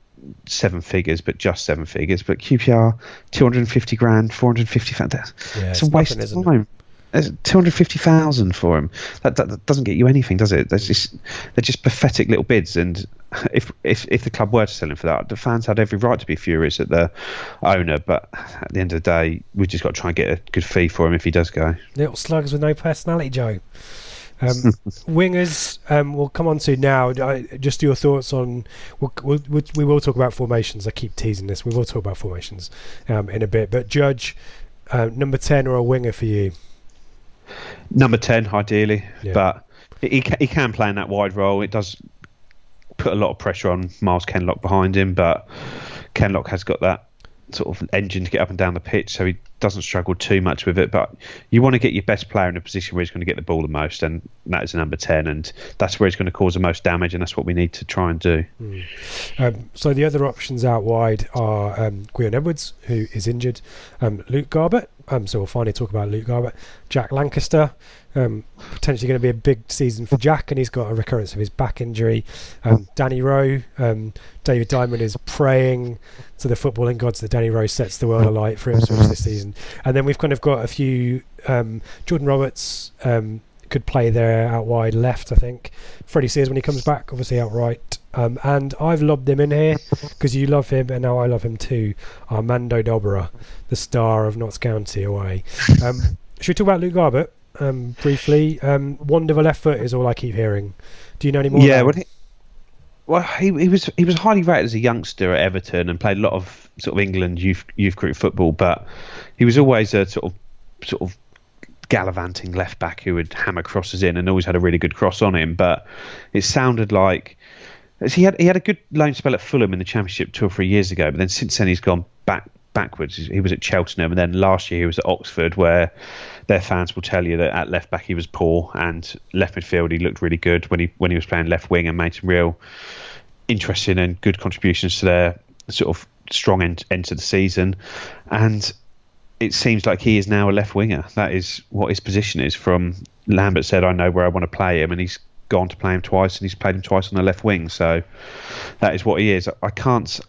seven figures, but just seven figures. But QPR, 250 grand, 450 grand. That's, Yeah, that's it's a waste nothing, of time. There's 250,000 for him. That, that, that doesn't get you anything, does it? There's just, they're just pathetic little bids. And if, if if the club were to sell him for that, the fans had every right to be furious at the owner. But at the end of the day, we've just got to try and get a good fee for him if he does go. Little slugs with no personality, Joe. Um, wingers, um, we'll come on to now. I, just your thoughts on. We'll, we'll, we'll, talk about formations. I keep teasing this. We will talk about formations um, in a bit. But Judge, uh, number 10 or a winger for you? Number 10, ideally. Yeah. But he, he can play in that wide role. It does put a lot of pressure on Myles Kenlock behind him, but Kenlock has got that sort of engine to get up and down the pitch, so he doesn't struggle too much with it. But you want to get your best player in a position where he's going to get the ball the most, and that is number 10, and that's where he's going to cause the most damage, and that's what we need to try and do. Um, so the other options out wide are um, Gwion Edwards, who is injured, um, Luke Garbutt. Um, so we'll finally talk about Luke Garbutt, Jack Lancaster, um, potentially going to be a big season for Jack, and he's got a recurrence of his back injury. Um, Danny Rowe, um, David Diamond is praying to the footballing gods that Danny Rowe sets the world alight for Ipswich this season. And then we've kind of got a few. Um, Jordan Roberts um, could play there out wide left, I think. Freddie Sears when he comes back, obviously outright. Um, and I've lobbed him in here because you love him, and now I love him too. Armando Dobra, the star of Notts County away. Um, should we talk about Luke Garbutt um, briefly? Um, wonderful left foot is all I keep hearing. Do you know any more? yeah, well, he, well, he, he was he was highly rated as a youngster at Everton and played a lot of sort of England youth youth group football, but he was always a sort of sort of gallivanting left back who would hammer crosses in and always had a really good cross on him. But it sounded like he had he had a good loan spell at Fulham in the Championship two or three years ago, but then since then he's gone back backwards. He was at Cheltenham, and then last year he was at Oxford, where their fans will tell you that at left back he was poor, and left midfield he looked really good when he when he was playing left wing and made some real interesting and good contributions to their sort of strong end, end to the season, and it seems like he is now a left winger. That is what his position is. From Lambert said, I know where I want to play him, and he's gone to play him twice, and he's played him twice on the left wing. So that is what he is. I can't,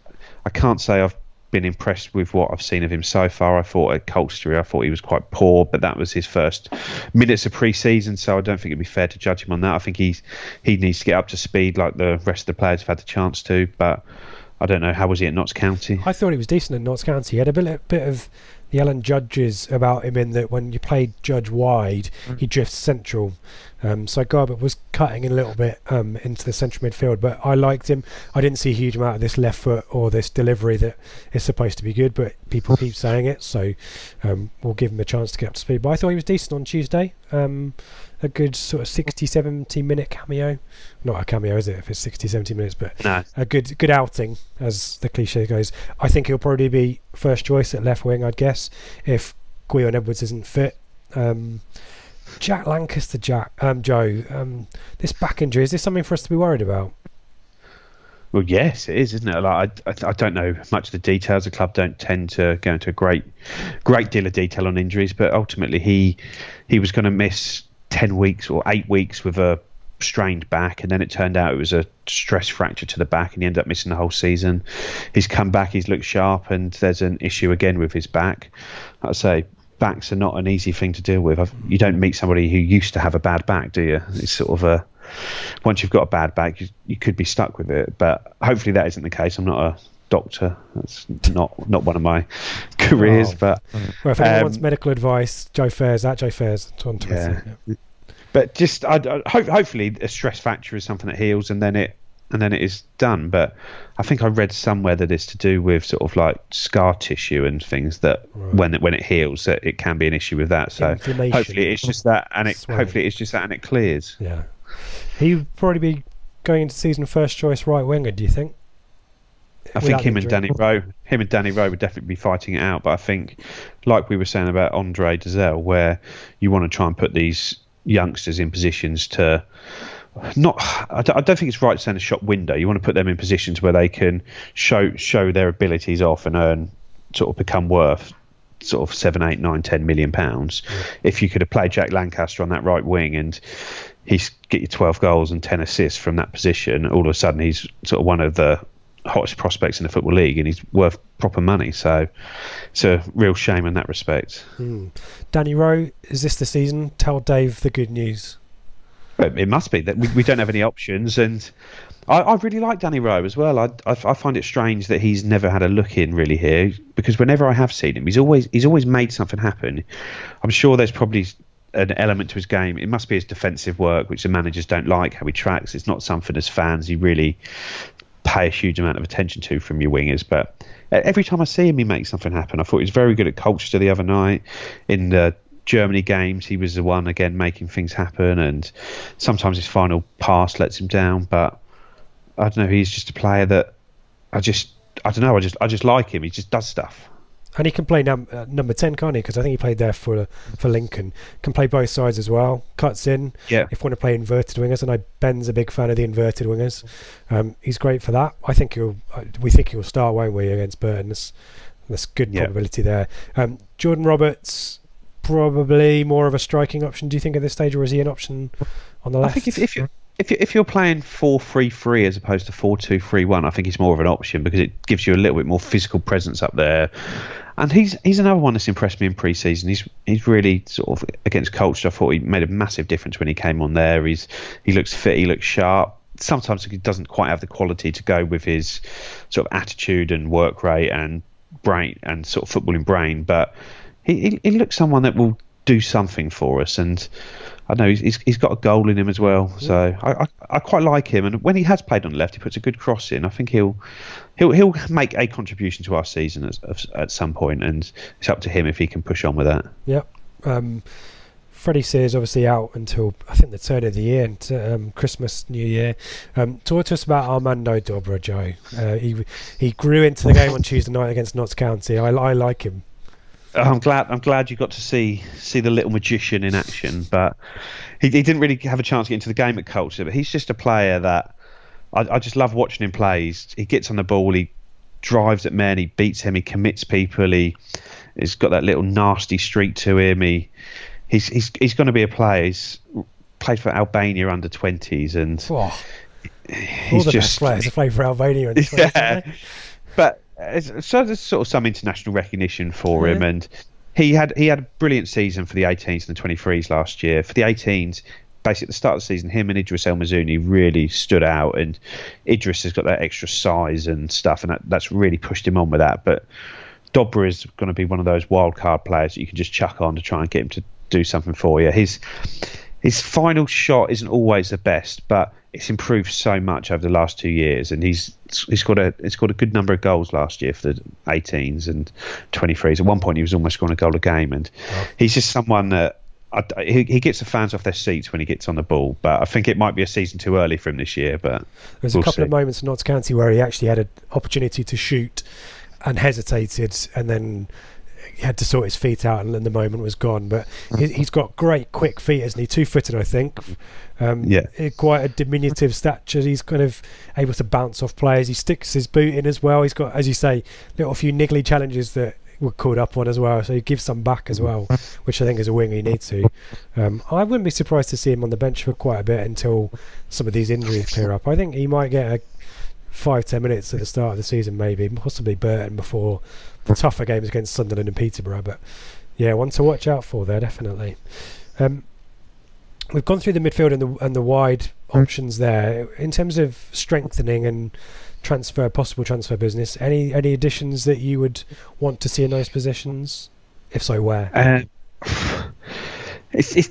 I can't say I've been impressed with what I've seen of him so far. I thought at Colchester, I thought he was quite poor, but that was his first minutes of pre-season, so I don't think it'd be fair to judge him on that. I think he's he needs to get up to speed like the rest of the players have had the chance to, but. I don't know how was he at Notts County. I thought he was decent at Notts County. He had a bit, bit of the Alan Judges about him in that when you played Judge wide, mm. he drifts central. Um, so Garbutt was cutting in a little bit um, into the central midfield, but I liked him. I didn't see a huge amount of this left foot or this delivery that is supposed to be good, but people keep saying it, so um, we'll give him a chance to get up to speed. But I thought he was decent on Tuesday. Um, a good sort of 60, 70 minute cameo. Not a cameo, is it, if it's 60, 70 minutes, but No. a good good outing, as the cliche goes. I think he'll probably be first choice at left wing, I'd guess, if Gwion Edwards isn't fit. Um, Jack Lancaster, Jack, um, Joe, um, this back injury, is this something for us to be worried about? Well, yes, it is, isn't it? Like, I, I, I don't know much of the details. The club don't tend to go into a great, great deal of detail on injuries, but ultimately he he was going to miss ten weeks or eight weeks with a strained back, and then it turned out it was a stress fracture to the back, and he ended up missing the whole season. He's come back, he's looked sharp, and there's an issue again with his back. I'd say backs are not an easy thing to deal with. I've, you don't meet somebody who used to have a bad back, do you? It's sort of a once you've got a bad back, you, you could be stuck with it. But hopefully that isn't the case. I'm not a doctor. That's not not one of my careers. Oh. But Well, if anyone Um, wants medical advice, Joe Fairs, at Joe Fairs on Twitter. yeah. But just I, I hope, hopefully a stress fracture is something that heals and then it and then it is done. But I think I read somewhere that it's to do with sort of like scar tissue and things that when it, when it heals that it can be an issue with that. So hopefully it's just that and it hopefully it's just that and it clears. Yeah. He would probably be going into season first choice right winger, do you think? I think Without him and. Danny Rowe, him and Danny Rowe would definitely be fighting it out. But I think, like we were saying about Andre Dozzell, where you want to try and put these youngsters in positions to not. I don't, I don't think it's right to send a shop window. You want to put them in positions where they can show show their abilities off and earn, sort of become worth sort of seven, eight, nine, ten million pounds. If you could have played Jack Lancaster on that right wing and he's get you 12 goals and 10 assists from that position, all of a sudden he's sort of one of the hottest prospects in the football league, and he's worth proper money. So it's a real shame in that respect. Mm. Danny Rowe, is this the season? Tell Dave the good news. It must be that we, we don't have any options, and I, I really like Danny Rowe as well. I, I, I find it strange that he's never had a look in really here because whenever I have seen him, he's always he's always made something happen. I'm sure there's probably an element to his game. It must be his defensive work, which the managers don't like how he tracks. It's not something as fans you really pay a huge amount of attention to from your wingers. But uh, every time I see him, he makes something happen. I thought he was very good at Colchester the other night in the Germany games, he was the one again making things happen, and sometimes his final pass lets him down. But I don't know. He's just a player that I just I don't know. I just I just like him. He just does stuff. And he can play num- uh, number ten, can't he? Because I think he played there for for Lincoln. Can play both sides as well. Cuts in. Yeah. If you want to play inverted wingers, and I Ben's a big fan of the inverted wingers. Um, he's great for that. I think he'll. Uh, we think he'll start, won't we, against Burton? That's, that's good yeah. probability there. Um, Jordan Roberts probably more of a striking option. Do you think at this stage, or is he an option on the left? I think if, if you if you're, if you're playing 4 3 3 as opposed to 4 2 3 1, I think he's more of an option because it gives you a little bit more physical presence up there. And he's he's another one that's impressed me in pre season. He's he's really sort of against Colchester. I thought he made a massive difference when he came on there. He's He looks fit, he looks sharp. Sometimes he doesn't quite have the quality to go with his sort of attitude and work rate and brain and sort of footballing brain, but he, he, looks someone that will do something for us. And I know he's, he's got a goal in him as well. So I, I, I, quite like him. And when he has played on the left, he puts a good cross in. I think he'll he'll he'll make a contribution to our season at, at some point, and it's up to him if he can push on with that. Yep. Um, Freddie Sears obviously out until I think the turn of the year, into, um, Christmas, New Year. Um, talk to us about Armando Dobra, Joe. Uh, he he grew into the game on Tuesday night against Notts County. I, I like him. I'm glad. I'm glad you got to see see the little magician in action, but he, he didn't really have a chance to get into the game at Colchester. But he's just a player that I, I just love watching him play. He's, he gets on the ball, he drives at men, he beats him, he commits people, he he's got that little nasty streak to him. He he's he's he's going to be a player. He's played for Albania under twenties, and oh, he's just best players to play for Albania. Under 20s, yeah, but so there's sort of some international recognition for him, and he had he had a brilliant season for the 18s and the 23s last year. For the 18s, basically at the start of the season, him and Idris El Mizouni really stood out, and Idris has got that extra size and stuff, and that, that's really pushed him on with that. But Dobra is going to be one of those wild card players that you can just chuck on to try and get him to do something for you. His his final shot isn't always the best, but it's improved so much over the last two years, and he's he's got a he's got a good number of goals last year for the 18s and 23s. At one point, he was almost scoring a goal a game, and oh. he's just someone that I, he, he gets the fans off their seats when he gets on the ball. But I think it might be a season too early for him this year. But there's we'll a couple see. of moments in Notts County where he actually had an opportunity to shoot and hesitated, and then he had to sort his feet out, and then the moment was gone. But he, has got great quick feet, isn't he? Two footed, I think. Um, yeah. Quite a diminutive stature. He's kind of able to bounce off players. He sticks his boot in as well. He's got, as you say, little few niggly challenges that were called up on as well. So he gives some back as well, which I think is a wing he needs to. Um, I wouldn't be surprised to see him on the bench for quite a bit until some of these injuries clear up. I think he might get a five ten minutes at the start of the season, maybe possibly Burton before the tougher games against Sunderland and Peterborough. But yeah, one to watch out for there definitely. Um, we've gone through the midfield and the and the wide options there in terms of strengthening and transfer possible transfer business. Any any additions that you would want to see in those positions? If so, where? Uh, it's, it's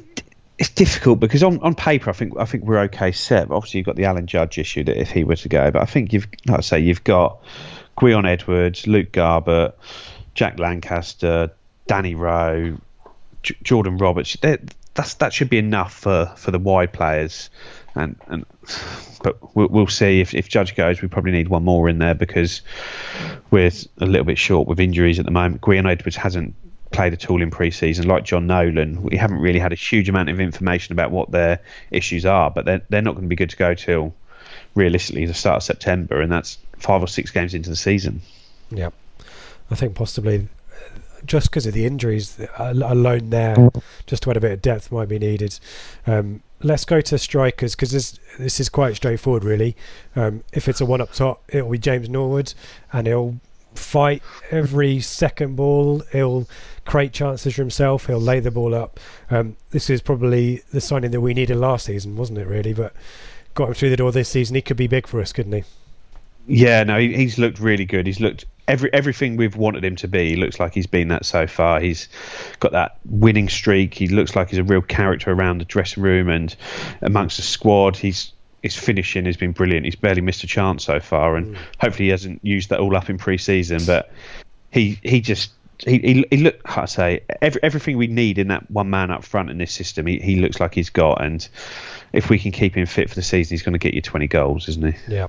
it's difficult because on, on paper I think I think we're okay set. Obviously you've got the Alan Judge issue that if he were to go, but I think you've like I say you've got Gwion Edwards, Luke Garbutt, Jack Lancaster, Danny Rowe, J- Jordan Roberts. That's that should be enough for, for the wide players, and and but we'll, we'll see if, if Judge goes. We probably need one more in there because we're a little bit short with injuries at the moment. Gwion Edwards hasn't played at all in pre-season. Like Jon Nolan, we haven't really had a huge amount of information about what their issues are, but they're they're not going to be good to go till realistically the start of September, and that's five or six games into the season. Yeah, I think possibly just because of the injuries uh, alone there, just to add a bit of depth might be needed. Um, let's go to strikers because this this is quite straightforward, really. Um, if it's a one up top, it'll be James Norwood, and he'll fight every second ball. He'll create chances for himself. He'll lay the ball up. Um, this is probably the signing that we needed last season, wasn't it? Really, but got him through the door this season. He could be big for us, couldn't he? Yeah, no, he, he's looked really good. He's looked every everything we've wanted him to be. He looks like he's been that so far. He's got that winning streak. He looks like he's a real character around the dressing room and amongst the squad. He's his finishing has been brilliant. He's barely missed a chance so far, and mm. hopefully he hasn't used that all up in pre-season. But he he just he he, he look I say every, everything we need in that one man up front in this system. He he looks like he's got, and if we can keep him fit for the season, he's going to get you twenty goals, isn't he? Yeah.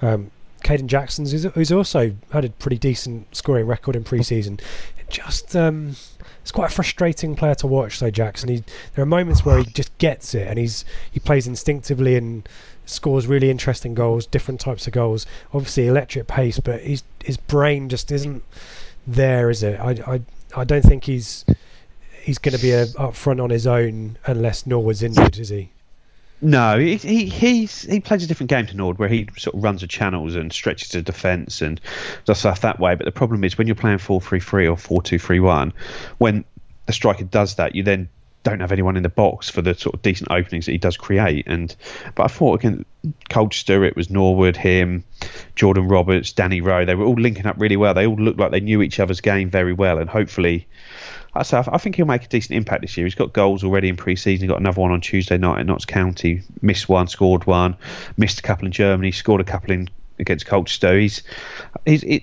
Um, Kayden Jackson's, who's, also had a pretty decent scoring record in pre-season. Just um, it's quite a frustrating player to watch. So Jackson, he, there are moments where he just gets it, and he's he plays instinctively and scores really interesting goals, different types of goals. Obviously, electric pace, but his his brain just isn't there, is it? I I, I don't think he's he's going to be a, up front on his own unless Norwood's injured, is he? No, he, he he's he plays a different game to Nord, where he sort of runs the channels and stretches the defence and does stuff that way. But the problem is when you're playing four three three or four two three one, when the striker does that, you then don't have anyone in the box for the sort of decent openings that he does create. And but I thought again, Colchester, it was Norwood, him, Jordan Roberts, Danny Rowe. They were all linking up really well. They all looked like they knew each other's game very well, and hopefully I say I think he'll make a decent impact this year. He's got goals already in pre-season. He got another one on Tuesday night at Notts County. Missed one, scored one. Missed a couple in Germany. Scored a couple in against Colchester. He's he's it,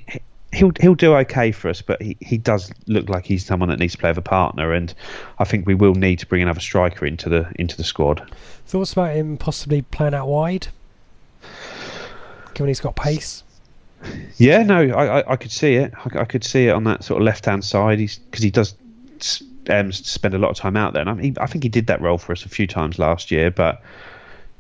he'll he'll do okay for us, but he, he does look like he's someone that needs to play with a partner, and I think we will need to bring another striker into the into the squad. Thoughts about him possibly playing out wide, given he's got pace. Yeah, no, I, I, I could see it. I, I, could see it on that sort of left hand side. He's because he does um, spend a lot of time out there. And I, mean, I think he did that role for us a few times last year, but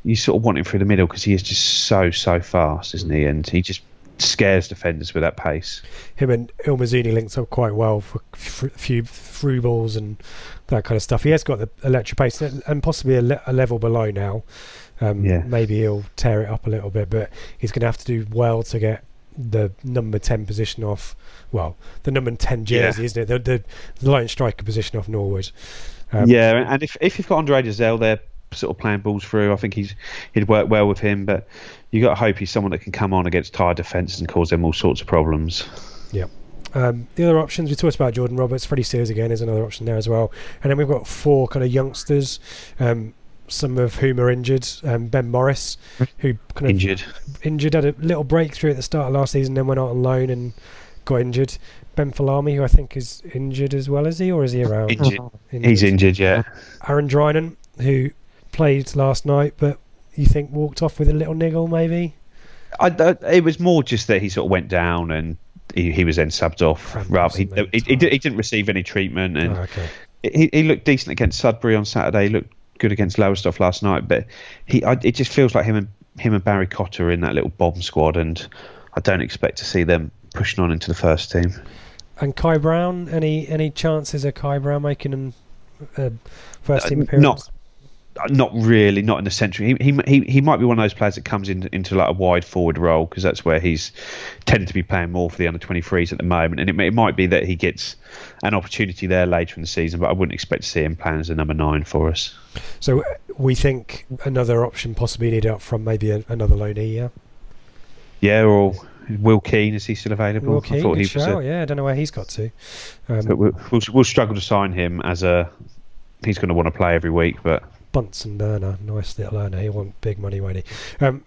you sort of want him through the middle because he is just so so fast, isn't he? And he just scares defenders with that pace. Him and Il links up quite well for a few through balls and that kind of stuff. He has got the electric pace and possibly a, le- a level below now. Um, yeah. Maybe he'll tear it up a little bit, but he's going to have to do well to get the number 10 position off well the number 10 jersey yeah. isn't it? The, the, line striker position off Norwood. Um, yeah and if, if you've got Andre Dozzell there sort of playing balls through I think he's he'd work well with him but you got to hope he's someone that can come on against tired defences and cause them all sorts of problems. Yeah um, the other options we talked about Jordan Roberts. Freddie Sears again is another option there as well. And then we've got four kind of youngsters um, some of whom are injured. Um, ben Morris, who kind of injured, injured, had a little breakthrough at the start of last season, then went out on loan and got injured. Ben Folami, who I think is injured as well, is he, or is he around? Injured. Oh. injured. He's injured, yeah. Aaron Drynan, who played last night, but you think walked off with a little niggle, maybe? I, I, it was more just that he sort of went down and he, he was then subbed off. Rather, he, he, he, didn't receive any treatment, and oh, okay. he, he looked decent against Sudbury on Saturday. He looked good against Lowestoft last night, but he I, it just feels like him and him and Barry Cotter in that little bomb squad, and I don't expect to see them pushing on into the first team. And Kai Brown, any any chances of Kai Brown making a first team appearance? Not not really, not in the centre. He, he he he might be one of those players that comes in, into like a wide forward role because that's where he's tended to be playing more for the under 23s at the moment. And it, it might be that he gets an opportunity there later in the season, but I wouldn't expect to see him playing as a number nine for us. So uh, we think another option possibly needed up from maybe a, another loanee, yeah. Yeah, or Will Keane is he still available? Will Keane, I thought he was a, yeah, I don't know where he's got to. Um, we'll, we'll, we'll struggle to sign him as a. He's going to want to play every week, but Bunsen burner, nice little earner. He want big money, won't he? Um,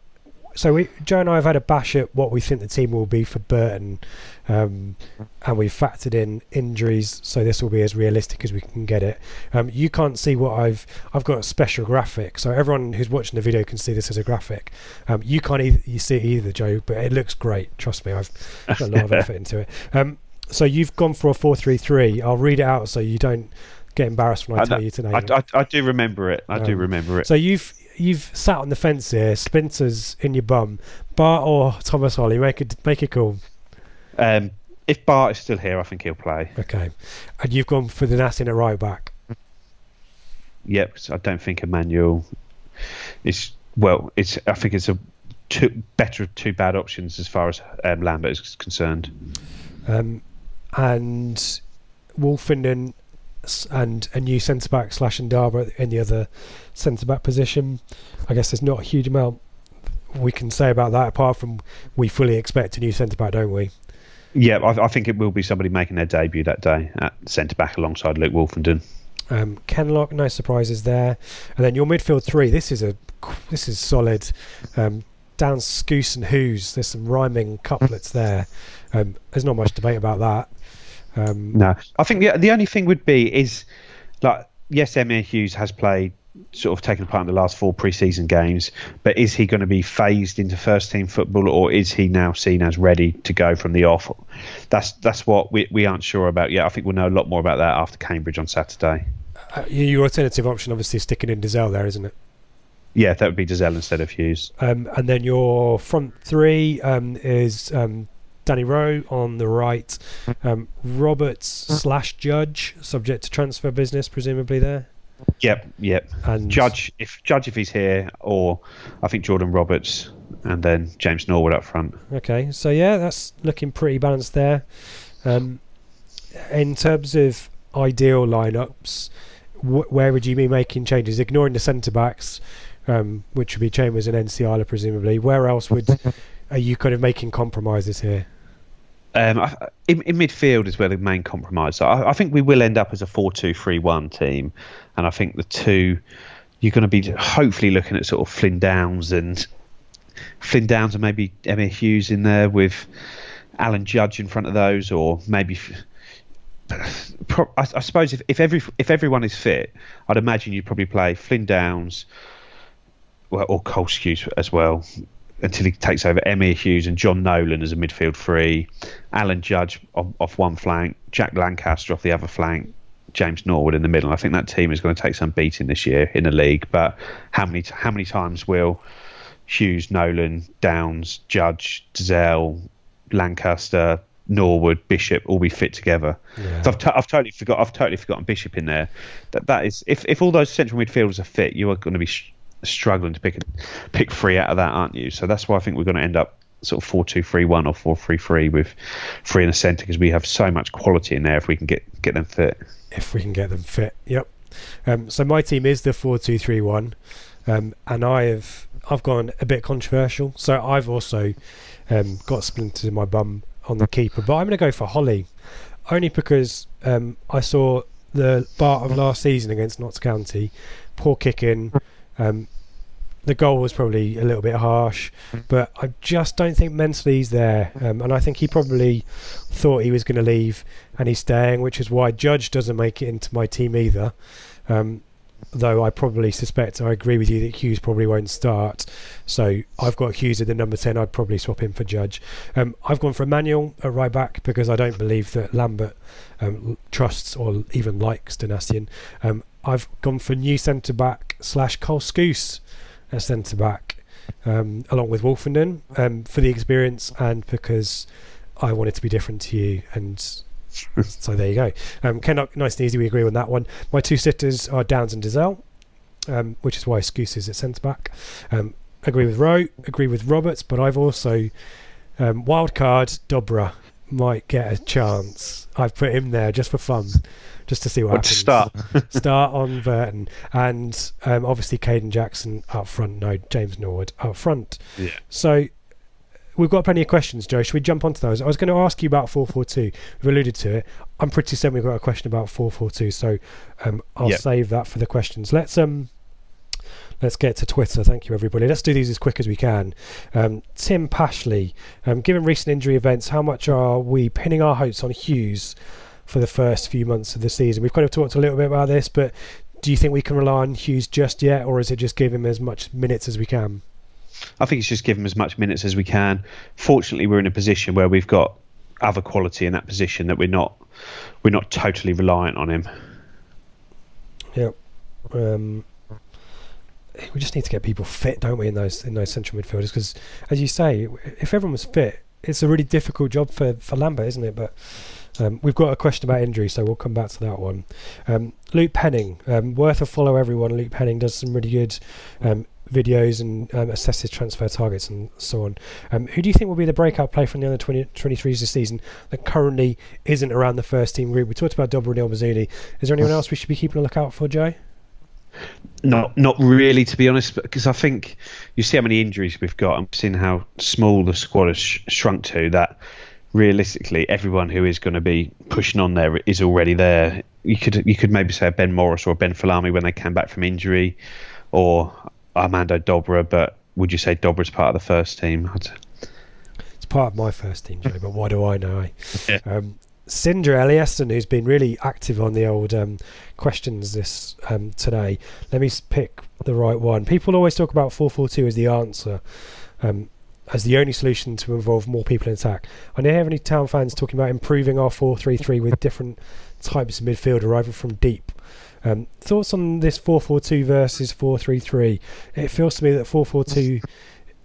so we, Joe and I have had a bash at what we think the team will be for Burton, um, and we've factored in injuries, so this will be as realistic as we can get it. Um, you can't see what I've I've got a special graphic, so everyone who's watching the video can see this as a graphic. Um, you can't either, you see it either, Joe, but it looks great. Trust me, I've put a lot of effort into it. Um, so you've gone for a four-three-three. I'll read it out so you don't get embarrassed when I, I tell you to name I, I, I, do remember it. I um, do remember it. So you've you've sat on the fence here, splinters in your bum. Bart or Tomas Holy, make it make it cool. Um, if Bart is still here, I think he'll play. Okay, and you've gone for Donacien at right back. Yep, 'cause I don't think Emmanuel is well. It's I think it's a two better of two bad options as far as um, Lambert is concerned. Um, and Woolfenden and a new centre back slash Ndaba in the other centre back position. I guess there's not a huge amount we can say about that apart from we fully expect a new centre back, don't we? Yeah, I, I think it will be somebody making their debut that day at centre back alongside Luke Woolfenden. Um, Kenlock, no surprises there. And then your midfield three. This is a this is solid. Um, Downes Skuse and Huws. There's some rhyming couplets there. Um, there's not much debate about that. Um, No, I think the the only thing would be is like yes, Emyr Huws has played sort of taken part in the last four pre-season games, but is he going to be phased into first team football, or is he now seen as ready to go from the off? That's that's what we we aren't sure about yet. I think we'll know a lot more about that after Cambridge on Saturday. uh, your alternative option, obviously, is sticking in Dozzell there, isn't it? Yeah, that would be Dozzell instead of Huws. Um, and then your front three um, is um, Danny Rowe on the right, um, Roberts slash Judge, subject to transfer business, presumably there. Yep, yep. And Judge if Judge if he's here, or I think Jordan Roberts, and then James Norwood up front. Okay, so yeah, that's looking pretty balanced there. Um, in terms of ideal lineups, wh- where would you be making changes? Ignoring the centre backs, um, which would be Chambers and Nsiala, presumably. Where else would are you kind of making compromises here? Um, in, in midfield is where the main compromise. So I, I think we will end up as a 4-2-3-1 team, and I think the two you're going to be hopefully looking at sort of Flynn Downes and Flynn Downes and maybe Emyr Huws in there with Alan Judge in front of those, or maybe. I, I suppose if, if every if everyone is fit, I'd imagine you'd probably play Flynn Downs, well, or Cole Skuse as well, until he takes over Emyr Huws and Jon Nolan as a midfield three, Alan Judge off, off one flank, Jack Lancaster off the other flank, James Norwood in the middle. I think that team is going to take some beating this year in the league. But how many how many times will Huws, Nolan, Downes, Judge, Dozzell, Lancaster, Norwood, Bishop all be fit together? Yeah. So I've, t- I've totally forgot. I've totally forgotten Bishop in there. That that is if if all those central midfielders are fit, you are going to be sh- struggling to pick a, pick three out of that, aren't you? So that's why I think we're going to end up sort of four two three one or four three three with three in the centre because we have so much quality in there if we can get get them fit. if we can get them fit. Yep. Um, so my team is the four two three one, um, and I have I've gone a bit controversial. So I've also um, got splinters in my bum on the keeper, but I'm going to go for Holy, only because um, I saw the Bart of last season against Notts County, poor kicking. Um, the goal was probably a little bit harsh, but I just don't think mentally he's there. Um, and I think he probably thought he was going to leave and he's staying, which is why Judge doesn't make it into my team either. Um, though I probably suspect, I agree with you that Huws probably won't start. So I've got Huws at the number 10. I'd probably swap him for Judge. Um, I've gone for Emmanuel at right back because I don't believe that Lambert um, trusts or even likes Donacien. Um, I've gone for new centre back slash Cole Skuse at centre back, um, along with Woolfenden um, for the experience and because I wanted to be different to you. And so there you go. Um, Ken, nice and easy. We agree on that one. My two sitters are Downes and Dozzell, um, which is why Skuse is at centre back. Um, agree with Rowe, agree with Roberts, but I've also um, wild card Dobra might get a chance. I've put him there just for fun, just to see what to happens. start? start on Burton, and um, obviously Kayden Jackson up front. No, James Norwood up front. Yeah. So we've got plenty of questions, Joe. Should we jump onto those? I was going to ask you about four four two. We've alluded to it. I'm pretty certain we've got a question about four four two. So um, I'll Yep. save that for the questions. Let's um. Let's get to Twitter. Thank you, everybody. Let's do these as quick as we can. Um, Tim Pashley, um, given recent injury events, how much are we pinning our hopes on Huws for the first few months of the season? We've kind of talked a little bit about this, but do you think we can rely on Huws just yet, or is it just give him as much minutes as we can? I think it's just give him as much minutes as we can. Fortunately, we're in a position where we've got other quality in that position that we're not we're not totally reliant on him. Yep. Um, we just need to get people fit, don't we, in those in those central midfielders? Because, as you say, if everyone was fit, it's a really difficult job for, for Lambert, isn't it? But um, we've got a question about injury, so we'll come back to that one. Um, Luke Penning, um, worth a follow, everyone. Luke Penning does some really good um, videos and um, assesses transfer targets and so on. Um, who do you think will be the breakout player from the under 20, 23s this season that currently isn't around the first team group? We talked about Dobra and Mizouni. Is there anyone else we should be keeping a lookout for, Joe? Not, not really, to be honest, because I think you see how many injuries we've got. I'm seeing how small the squad has sh- shrunk to. That realistically, everyone who is going to be pushing on there is already there. You could you could maybe say a Ben Morris or a Ben Folami when they came back from injury, or Armando Dobra. But would you say Dobra's part of the first team? I'd... It's part of my first team, Joe, but why do I know? Eh? Yeah. Um, Sindra Eliasson, who's been really active on the old um, questions this um, today. Let me pick the right one. People always talk about 442 as the answer, um, as the only solution to involve more people in attack. I don't hear any town fans talking about improving our 433 with different types of midfield arrival from deep. Um, thoughts on this 442 versus 433? It feels to me that 442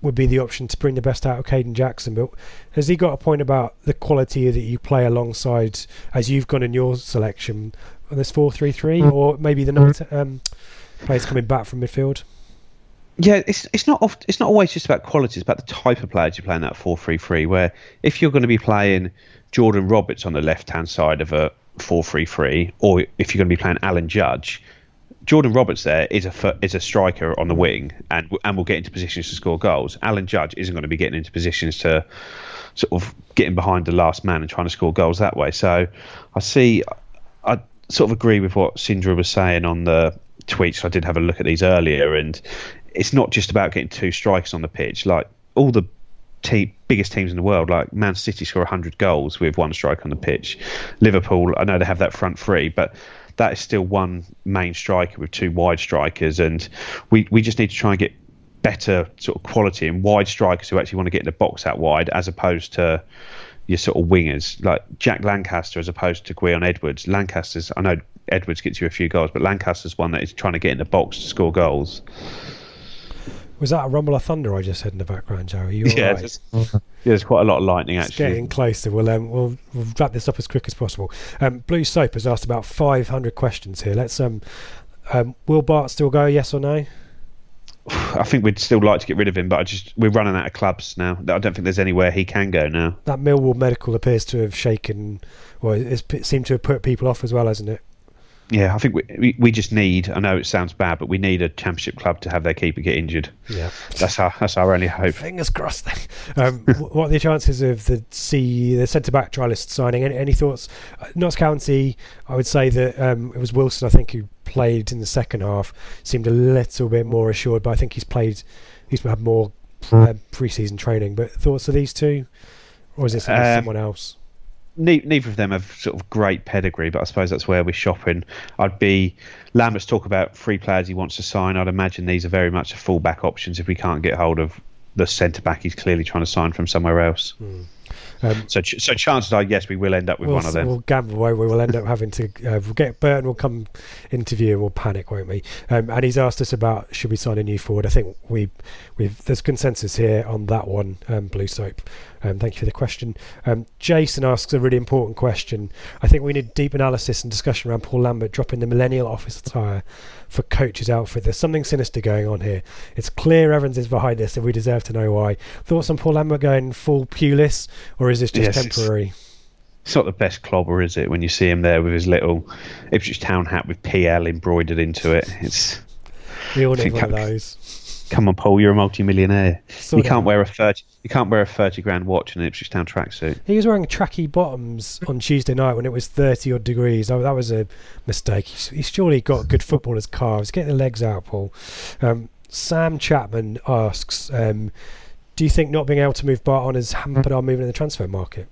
would be the option to bring the best out of Kayden Jackson. But has he got a point about the quality that you play alongside as you've gone in your selection on this 4 3 3 or maybe the number t- um, players coming back from midfield? Yeah, it's it's not oft, it's not always just about quality. It's about the type of players you play in that four three three. Where if you're going to be playing Jordan Roberts on the left hand side of a four three three, or if you're going to be playing Alan Judge, Jordan Roberts there is a is a striker on the wing and and will get into positions to score goals. Alan Judge isn't going to be getting into positions to sort of getting behind the last man and trying to score goals that way. So I see, I sort of agree with what Sindra was saying on the tweets. I did have a look at these earlier, and it's not just about getting two strikers on the pitch. Like all the te- biggest teams in the world, like Man City, score 100 goals with one strike on the pitch. Liverpool, I know they have that front three, but that is still one main striker with two wide strikers, and we we just need to try and get better sort of quality and wide strikers who actually want to get in the box out wide, as opposed to your sort of wingers like Jack Lancaster, as opposed to Gwion Edwards. Lancaster's, I know Edwards gets you a few goals, but Lancaster's one that is trying to get in the box to score goals. Was that a rumble of thunder I just heard in the background, Joe? Are you Yeah, right? There's, yeah, there's quite a lot of lightning actually. It's getting closer. We'll, um, we'll wrap this up as quick as possible. Um, Blue Soap has asked about 500 questions here. Let's um, um, will Bart still go? Yes or no? I think we'd still like to get rid of him, but I just we're running out of clubs now. I don't think there's anywhere he can go now. That Millwall medical appears to have shaken, or it's, it seemed to have put people off as well, hasn't it? Yeah, I think we, we we just need. I know it sounds bad, but we need a championship club to have their keeper get injured. Yeah. That's our that's our only hope. Fingers crossed. um, what are the chances of the C the centre back trialist signing? Any, any thoughts? Uh, Notts County, I would say that um, it was Wilson. I think who played in the second half seemed a little bit more assured, but I think he's played. He's had more uh, pre-season training. But thoughts of these two, or is it something- Um, someone else? Ne- neither of them have sort of great pedigree, but I suppose that's where we're shopping. I'd be Lambert's talk about three players he wants to sign. I'd imagine these are very much full-back options if we can't get hold of the centre back he's clearly trying to sign from somewhere else. Hmm. Um, So, ch- so chances are, yes, we will end up with we'll, one of them. we'll gamble, won't we? We'll end up having to. Uh, we'll get Burton will come interview and we'll panic, won't we? Um, and he's asked us about should we sign a new forward. I think we we've there's consensus here on that one. Um, Blue soap. Um, thank you for the question. Um, Jason asks a really important question. I think we need deep analysis and discussion around Paul Lambert dropping the millennial office attire for coach's outfit. There's something sinister going on here. It's clear Evans is behind this, and we deserve to know why. Thoughts on Paul Lambert going full Pulis, or is this just Yes, temporary? It's not the best clobber, is it? When you see him there with his little Ipswich Town hat with PL embroidered into it, it's We all need one of those. Come on, Paul, you're a multi-millionaire. Sort you can't of. wear a thirty. You can't wear a thirty grand watch in an Ipswich Town tracksuit. He was wearing tracky bottoms on Tuesday night when it was 30 odd degrees. Oh, that was a mistake. He's, he's surely got good footballers' calves. Get the legs out, Paul. Um, Sam Chapman asks um, Do you think not being able to move Bart on has hampered our movement in the transfer market?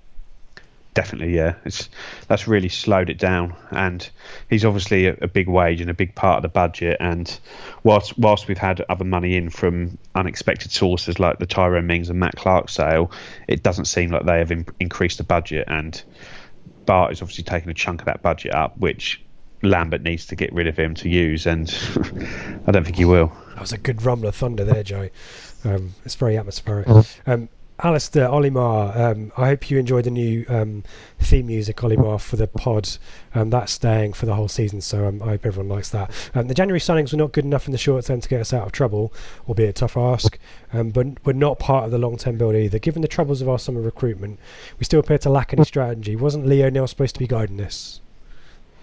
Definitely, yeah. It's that's really slowed it down, and he's obviously a, a big wage and a big part of the budget. And whilst whilst we've had other money in from unexpected sources like the Tyrone Mings and Matt Clarke sale, it doesn't seem like they have in, increased the budget. And Bart is obviously taking a chunk of that budget up, which Lambert needs to get rid of him to use, and I don't think he will. That was a good rumble of thunder there, Joe. Um, it's very atmospheric. Um, Alistair, Olimar, um, I hope you enjoyed the new um, theme music, Olimar, for the pod. Um, that's staying for the whole season, so um, I hope everyone likes that. Um, the January signings were not good enough in the short term to get us out of trouble, albeit a tough ask, um, but we're not part of the long term build either. Given the troubles of our summer recruitment, we still appear to lack any strategy. Wasn't Leo O'Neill supposed to be guiding this?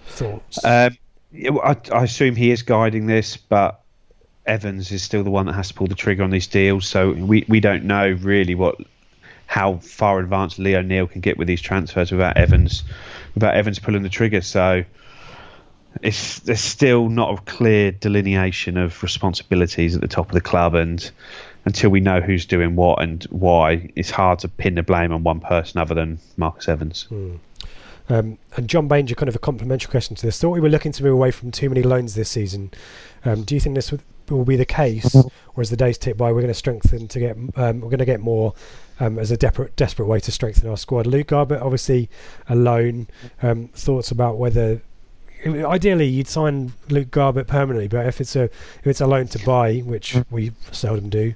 Thoughts? I, I assume he is guiding this, but Evans is still the one that has to pull the trigger on these deals. So we, we don't know really what how far advanced Leo O'Neill can get with these transfers without Evans without Evans pulling the trigger. So it's there's still not a clear delineation of responsibilities at the top of the club, and until we know who's doing what and why, it's hard to pin the blame on one person other than Marcus Evans. Hmm. Um, and John Banger, kind of a complimentary question to this. Thought we were looking to move away from too many loans this season. Um, do you think this will be the case, or as the days tick by, we're going to strengthen to get um, we're going to get more um, as a desperate desperate way to strengthen our squad? Luke Garbutt, obviously a loan. Um, thoughts about whether ideally you'd sign Luke Garbutt permanently, but if it's a if it's a loan to buy, which we seldom do,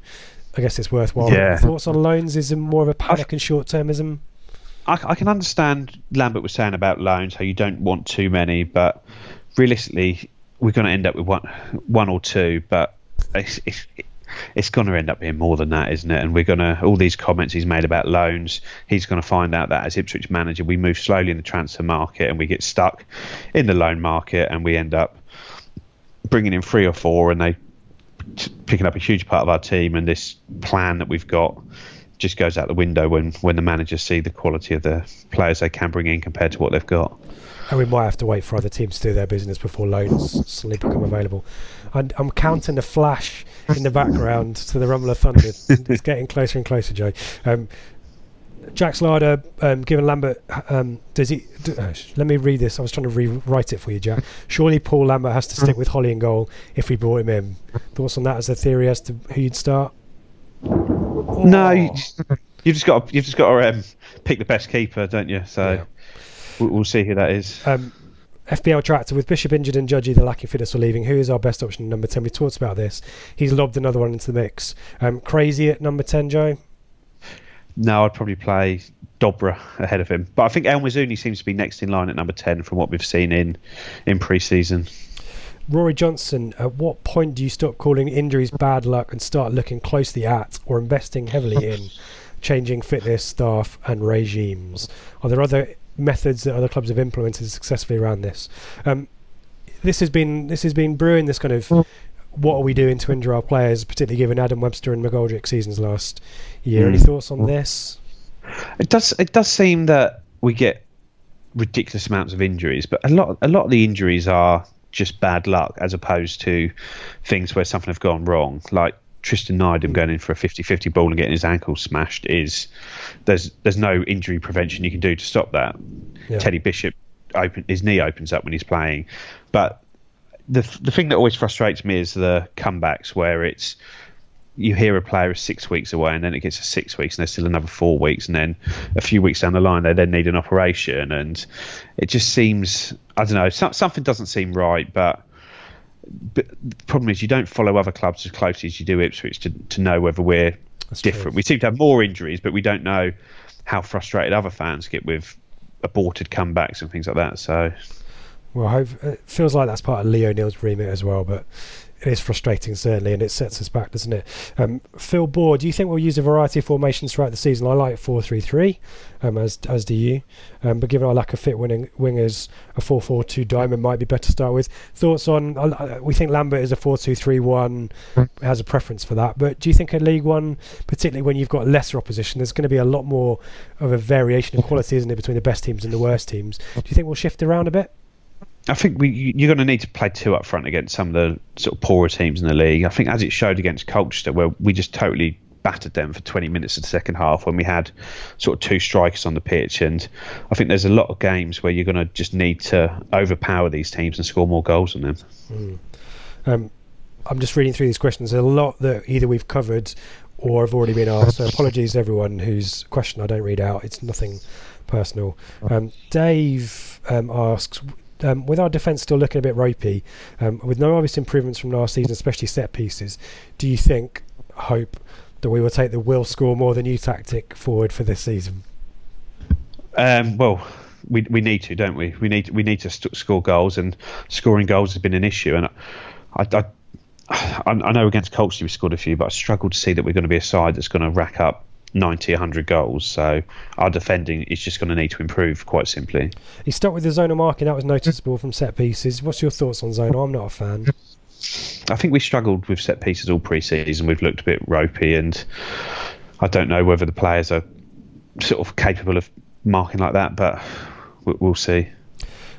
I guess it's worthwhile. Yeah. Thoughts on loans? Is it more of a panic and short termism? I, I can understand Lambert was saying about loans, how you don't want too many, but realistically, we're going to end up with one, one or two. But it's, it's, it's going to end up being more than that, isn't it? And we're going to all these comments he's made about loans. He's going to find out that as Ipswich manager, we move slowly in the transfer market and we get stuck in the loan market, and we end up bringing in three or four, and they picking up a huge part of our team. And this plan that we've got just goes out the window when when the managers see the quality of the players they can bring in compared to what they've got. And we might have to wait for other teams to do their business before loans suddenly become available. And I'm counting the flash in the background to the rumble of thunder. it's getting closer and closer, Joe. Um, Jack Slarder, um, given Lambert, um, does he? Do, uh, let me read this. I was trying to rewrite it for you, Jack. Surely Paul Lambert has to stick with Holy and goal if we brought him in. Thoughts on that as a theory as to who you'd start? No, you just, you've just got to, you've just got to um, pick the best keeper, don't you? So Yeah. We'll, we'll see who that is. Um, FBL tractor with Bishop injured and Judge either lacking fitness for leaving. Who is our best option number 10? We talked about this. He's lobbed another one into the mix. Um, crazy at number 10, Joe? No, I'd probably play Dobra ahead of him, but I think El Mizouni seems to be next in line at number ten from what we've seen in in pre-season. Rory Johnson, at what point do you stop calling injuries bad luck and start looking closely at or investing heavily in changing fitness, staff, and regimes? Are there other methods that other clubs have implemented successfully around this? Um, this has been this has been brewing this kind of what are we doing to injure our players, particularly given Adam Webster and McGoldrick seasons last year. Any Mm. thoughts on this? It does it does seem that we get ridiculous amounts of injuries, but a lot a lot of the injuries are just bad luck as opposed to things where something have gone wrong. Like Tristan Nydam going in for a 50-50 ball and getting his ankle smashed is there's there's no injury prevention you can do to stop that. Yeah. Teddy Bishop open his knee opens up when he's playing, but the the thing that always frustrates me is the comebacks where it's you hear a player is six weeks away and then it gets to six weeks and there's still another four weeks and then a few weeks down the line they then need an operation and it just seems I don't know so, something doesn't seem right but. But the problem is you don't follow other clubs as closely as you do Ipswich to, to know whether we're That's true. different. We seem to have more injuries, but we don't know how frustrated other fans get with aborted comebacks and things like that. So Well, I hope, it feels like that's part of Leo Neal's remit as well, but it is frustrating certainly, and it sets us back, doesn't it? Um, Phil Board, do you think we'll use a variety of formations throughout the season? I like four three three, um, as as do you. Um, but given our lack of fit winning wingers, a four four two diamond might be better to start with. Thoughts on? Uh, we think Lambert is a four two three one, has a preference for that. But do you think at League One, particularly when you've got lesser opposition, there's going to be a lot more of a variation in quality, isn't it, between the best teams and the worst teams? Do you think we'll shift around a bit? I think we, you're going to need to play two up front against some of the sort of poorer teams in the league. I think as it showed against Colchester, where we just totally battered them for 20 minutes of the second half when we had sort of two strikers on the pitch. And I think there's a lot of games where you're going to just need to overpower these teams and score more goals than them. Um, I'm just reading through these questions. There's a lot that either we've covered or have already been asked. So apologies to everyone whose question I don't read out. It's nothing personal. Um, Dave um, asks. Um, with our defence still looking a bit ropey, um, with no obvious improvements from last season, especially set pieces, do you think, hope that we will take the will score more than you tactic forward for this season? Um, well, we we need to, don't we? We need we need to st- score goals, and scoring goals has been an issue. And I, I, I, I know against Colchester we scored a few, but I struggle to see that we're going to be a side that's going to rack up 90, 100 goals. So our defending is just going to need to improve, quite simply. He stuck with the zonal marking. That was noticeable from set pieces. What's your thoughts on zonal? I'm not a fan. I think we struggled with set pieces all pre-season. We've looked a bit ropey, and I don't know whether the players are sort of capable of marking like that, but we'll see.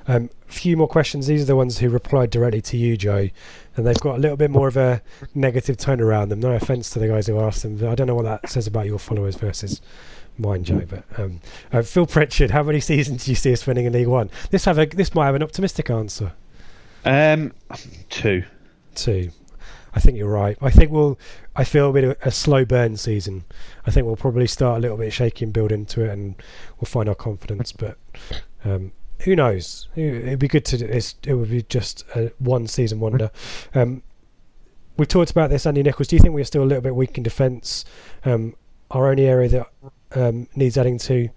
A um, few more questions. These are the ones who replied directly to you, Joe, and they've got a little bit more of a negative tone around them. No offence to the guys who asked them. I don't know what that says about your followers versus mine, Joe. But um, uh, Phil Pritchard, how many seasons do you see us winning in League One? This have a this might have an optimistic answer. Um, two. Two. I think you're right. I think we'll. I feel a bit of a slow burn season. I think we'll probably start a little bit shaky and build into it, and we'll find our confidence. But um, who knows? It'd be good to. it would be just a one season wonder. Um, we've talked about this, Andy Nichols. Do you think we're still a little bit weak in defence? Um, our only area that um, needs adding to.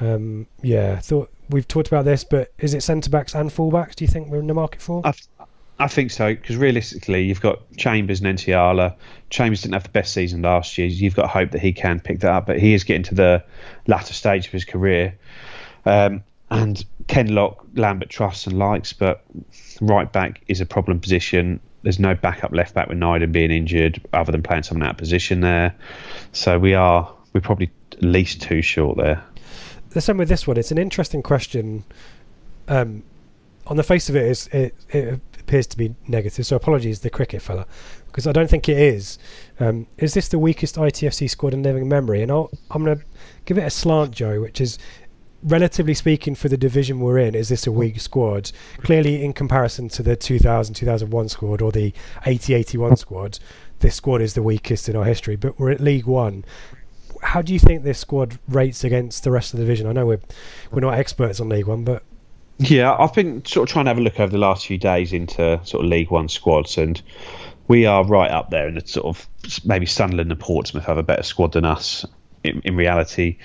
Um, yeah, thought we've talked about this, but is it centre backs and full backs? Do you think we're in the market for? I've, I think so because realistically, you've got Chambers and Nsiala. Chambers didn't have the best season last year. You've got hope that he can pick that up, but he is getting to the latter stage of his career. Um, and Kenlock, Lambert trusts and likes, but right back is a problem position. There's no backup left back with Nydam being injured, other than playing someone out of position there. So we are we're probably at least two short there. The same with this one. It's an interesting question. Um, on the face of it, it, it appears to be negative. So apologies, the cricket fella, because I don't think it is. Um, is this the weakest ITFC squad in living memory? And i am going to give it a slant, Joe, which is relatively speaking for the division we're in, is this a weak squad? Clearly, in comparison to the 2000 2001 squad or the 80 81 squad, this squad is the weakest in our history. But we're at League One. How do you think this squad rates against the rest of the division? I know we're we're not experts on League One, but yeah, I've been sort of trying to have a look over the last few days into sort of League One squads, and we are right up there in the sort of maybe Sunderland and Portsmouth have a better squad than us in, in reality,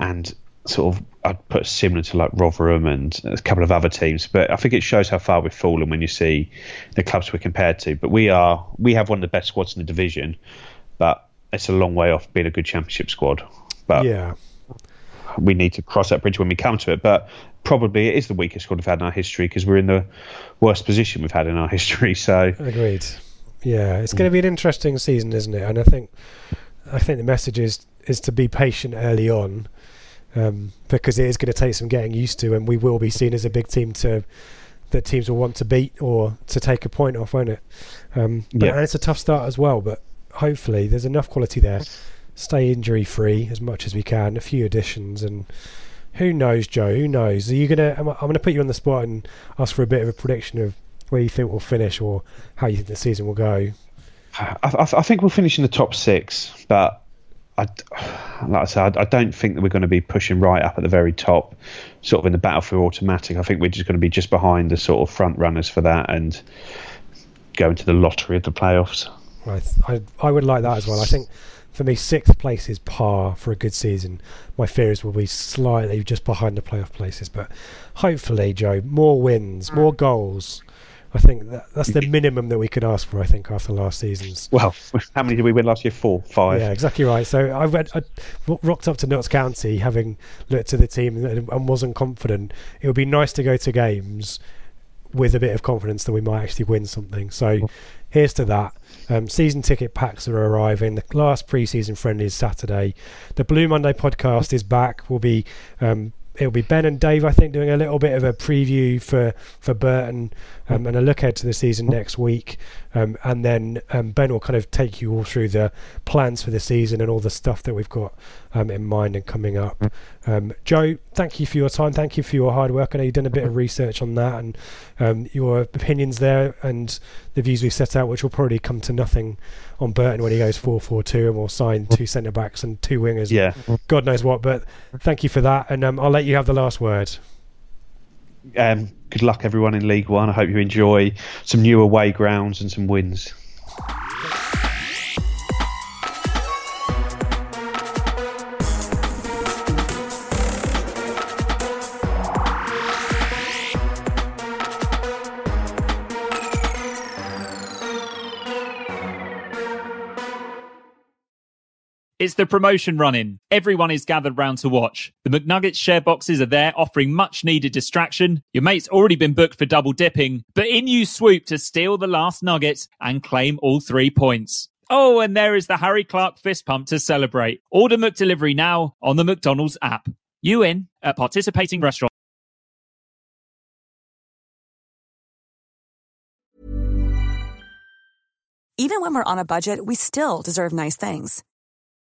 and sort of I'd put similar to like Rotherham and a couple of other teams, but I think it shows how far we've fallen when you see the clubs we're compared to. But we are we have one of the best squads in the division, but it's a long way off being a good championship squad. But yeah, we need to cross that bridge when we come to it. But probably it is the weakest squad we've had in our history because we're in the worst position we've had in our history. So agreed. Yeah, it's going to mm. be an interesting season, isn't it? And I think I think the message is is to be patient early on um, because it is going to take some getting used to, and we will be seen as a big team to that teams will want to beat or to take a point off, won't it? Um, but, yeah. And it's a tough start as well, but hopefully there's enough quality there. Stay injury free as much as we can. A few additions and who knows, Joe? Who knows? Are you gonna? I'm, I'm gonna put you on the spot and ask for a bit of a prediction of where you think we'll finish or how you think the season will go. I, I, I think we'll finish in the top six, but I, like I said, I don't think that we're going to be pushing right up at the very top, sort of in the battle for automatic. I think we're just going to be just behind the sort of front runners for that and go into the lottery of the playoffs. I, I, I would like that as well. I think for me, sixth place is par for a good season. My fears will be slightly just behind the playoff places, but hopefully, Joe, more wins, hmm. more goals. I think that, that's the minimum that we could ask for. I think after last season's. Well, how many did we win last year? Four, five. Yeah, exactly right. So I went, I rocked up to Notts County, having looked at the team and, and wasn't confident. It would be nice to go to games with a bit of confidence that we might actually win something. So here's to that. Um, season ticket packs are arriving. The last pre-season friendly is Saturday. The Blue Monday podcast is back. We'll be um, it'll be Ben and Dave, I think, doing a little bit of a preview for for Burton um, and a look ahead to the season next week. Um, and then um, Ben will kind of take you all through the plans for the season and all the stuff that we've got um, in mind and coming up. Um, Joe, thank you for your time. Thank you for your hard work. I know you've done a bit of research on that and um, your opinions there and the views we've set out, which will probably come to nothing on Burton when he goes 4 4 2 and we'll sign two centre backs and two wingers. Yeah. God knows what. But thank you for that. And um, I'll let you have the last word. Um, good luck, everyone in League One. I hope you enjoy some new away grounds and some wins. It's the promotion running. Everyone is gathered round to watch. The McNuggets share boxes are there offering much needed distraction. Your mate's already been booked for double dipping, but in you swoop to steal the last nugget and claim all three points. Oh, and there is the Harry Clark fist pump to celebrate. Order McDelivery now on the McDonald's app. You in at participating restaurants. Even when we're on a budget, we still deserve nice things.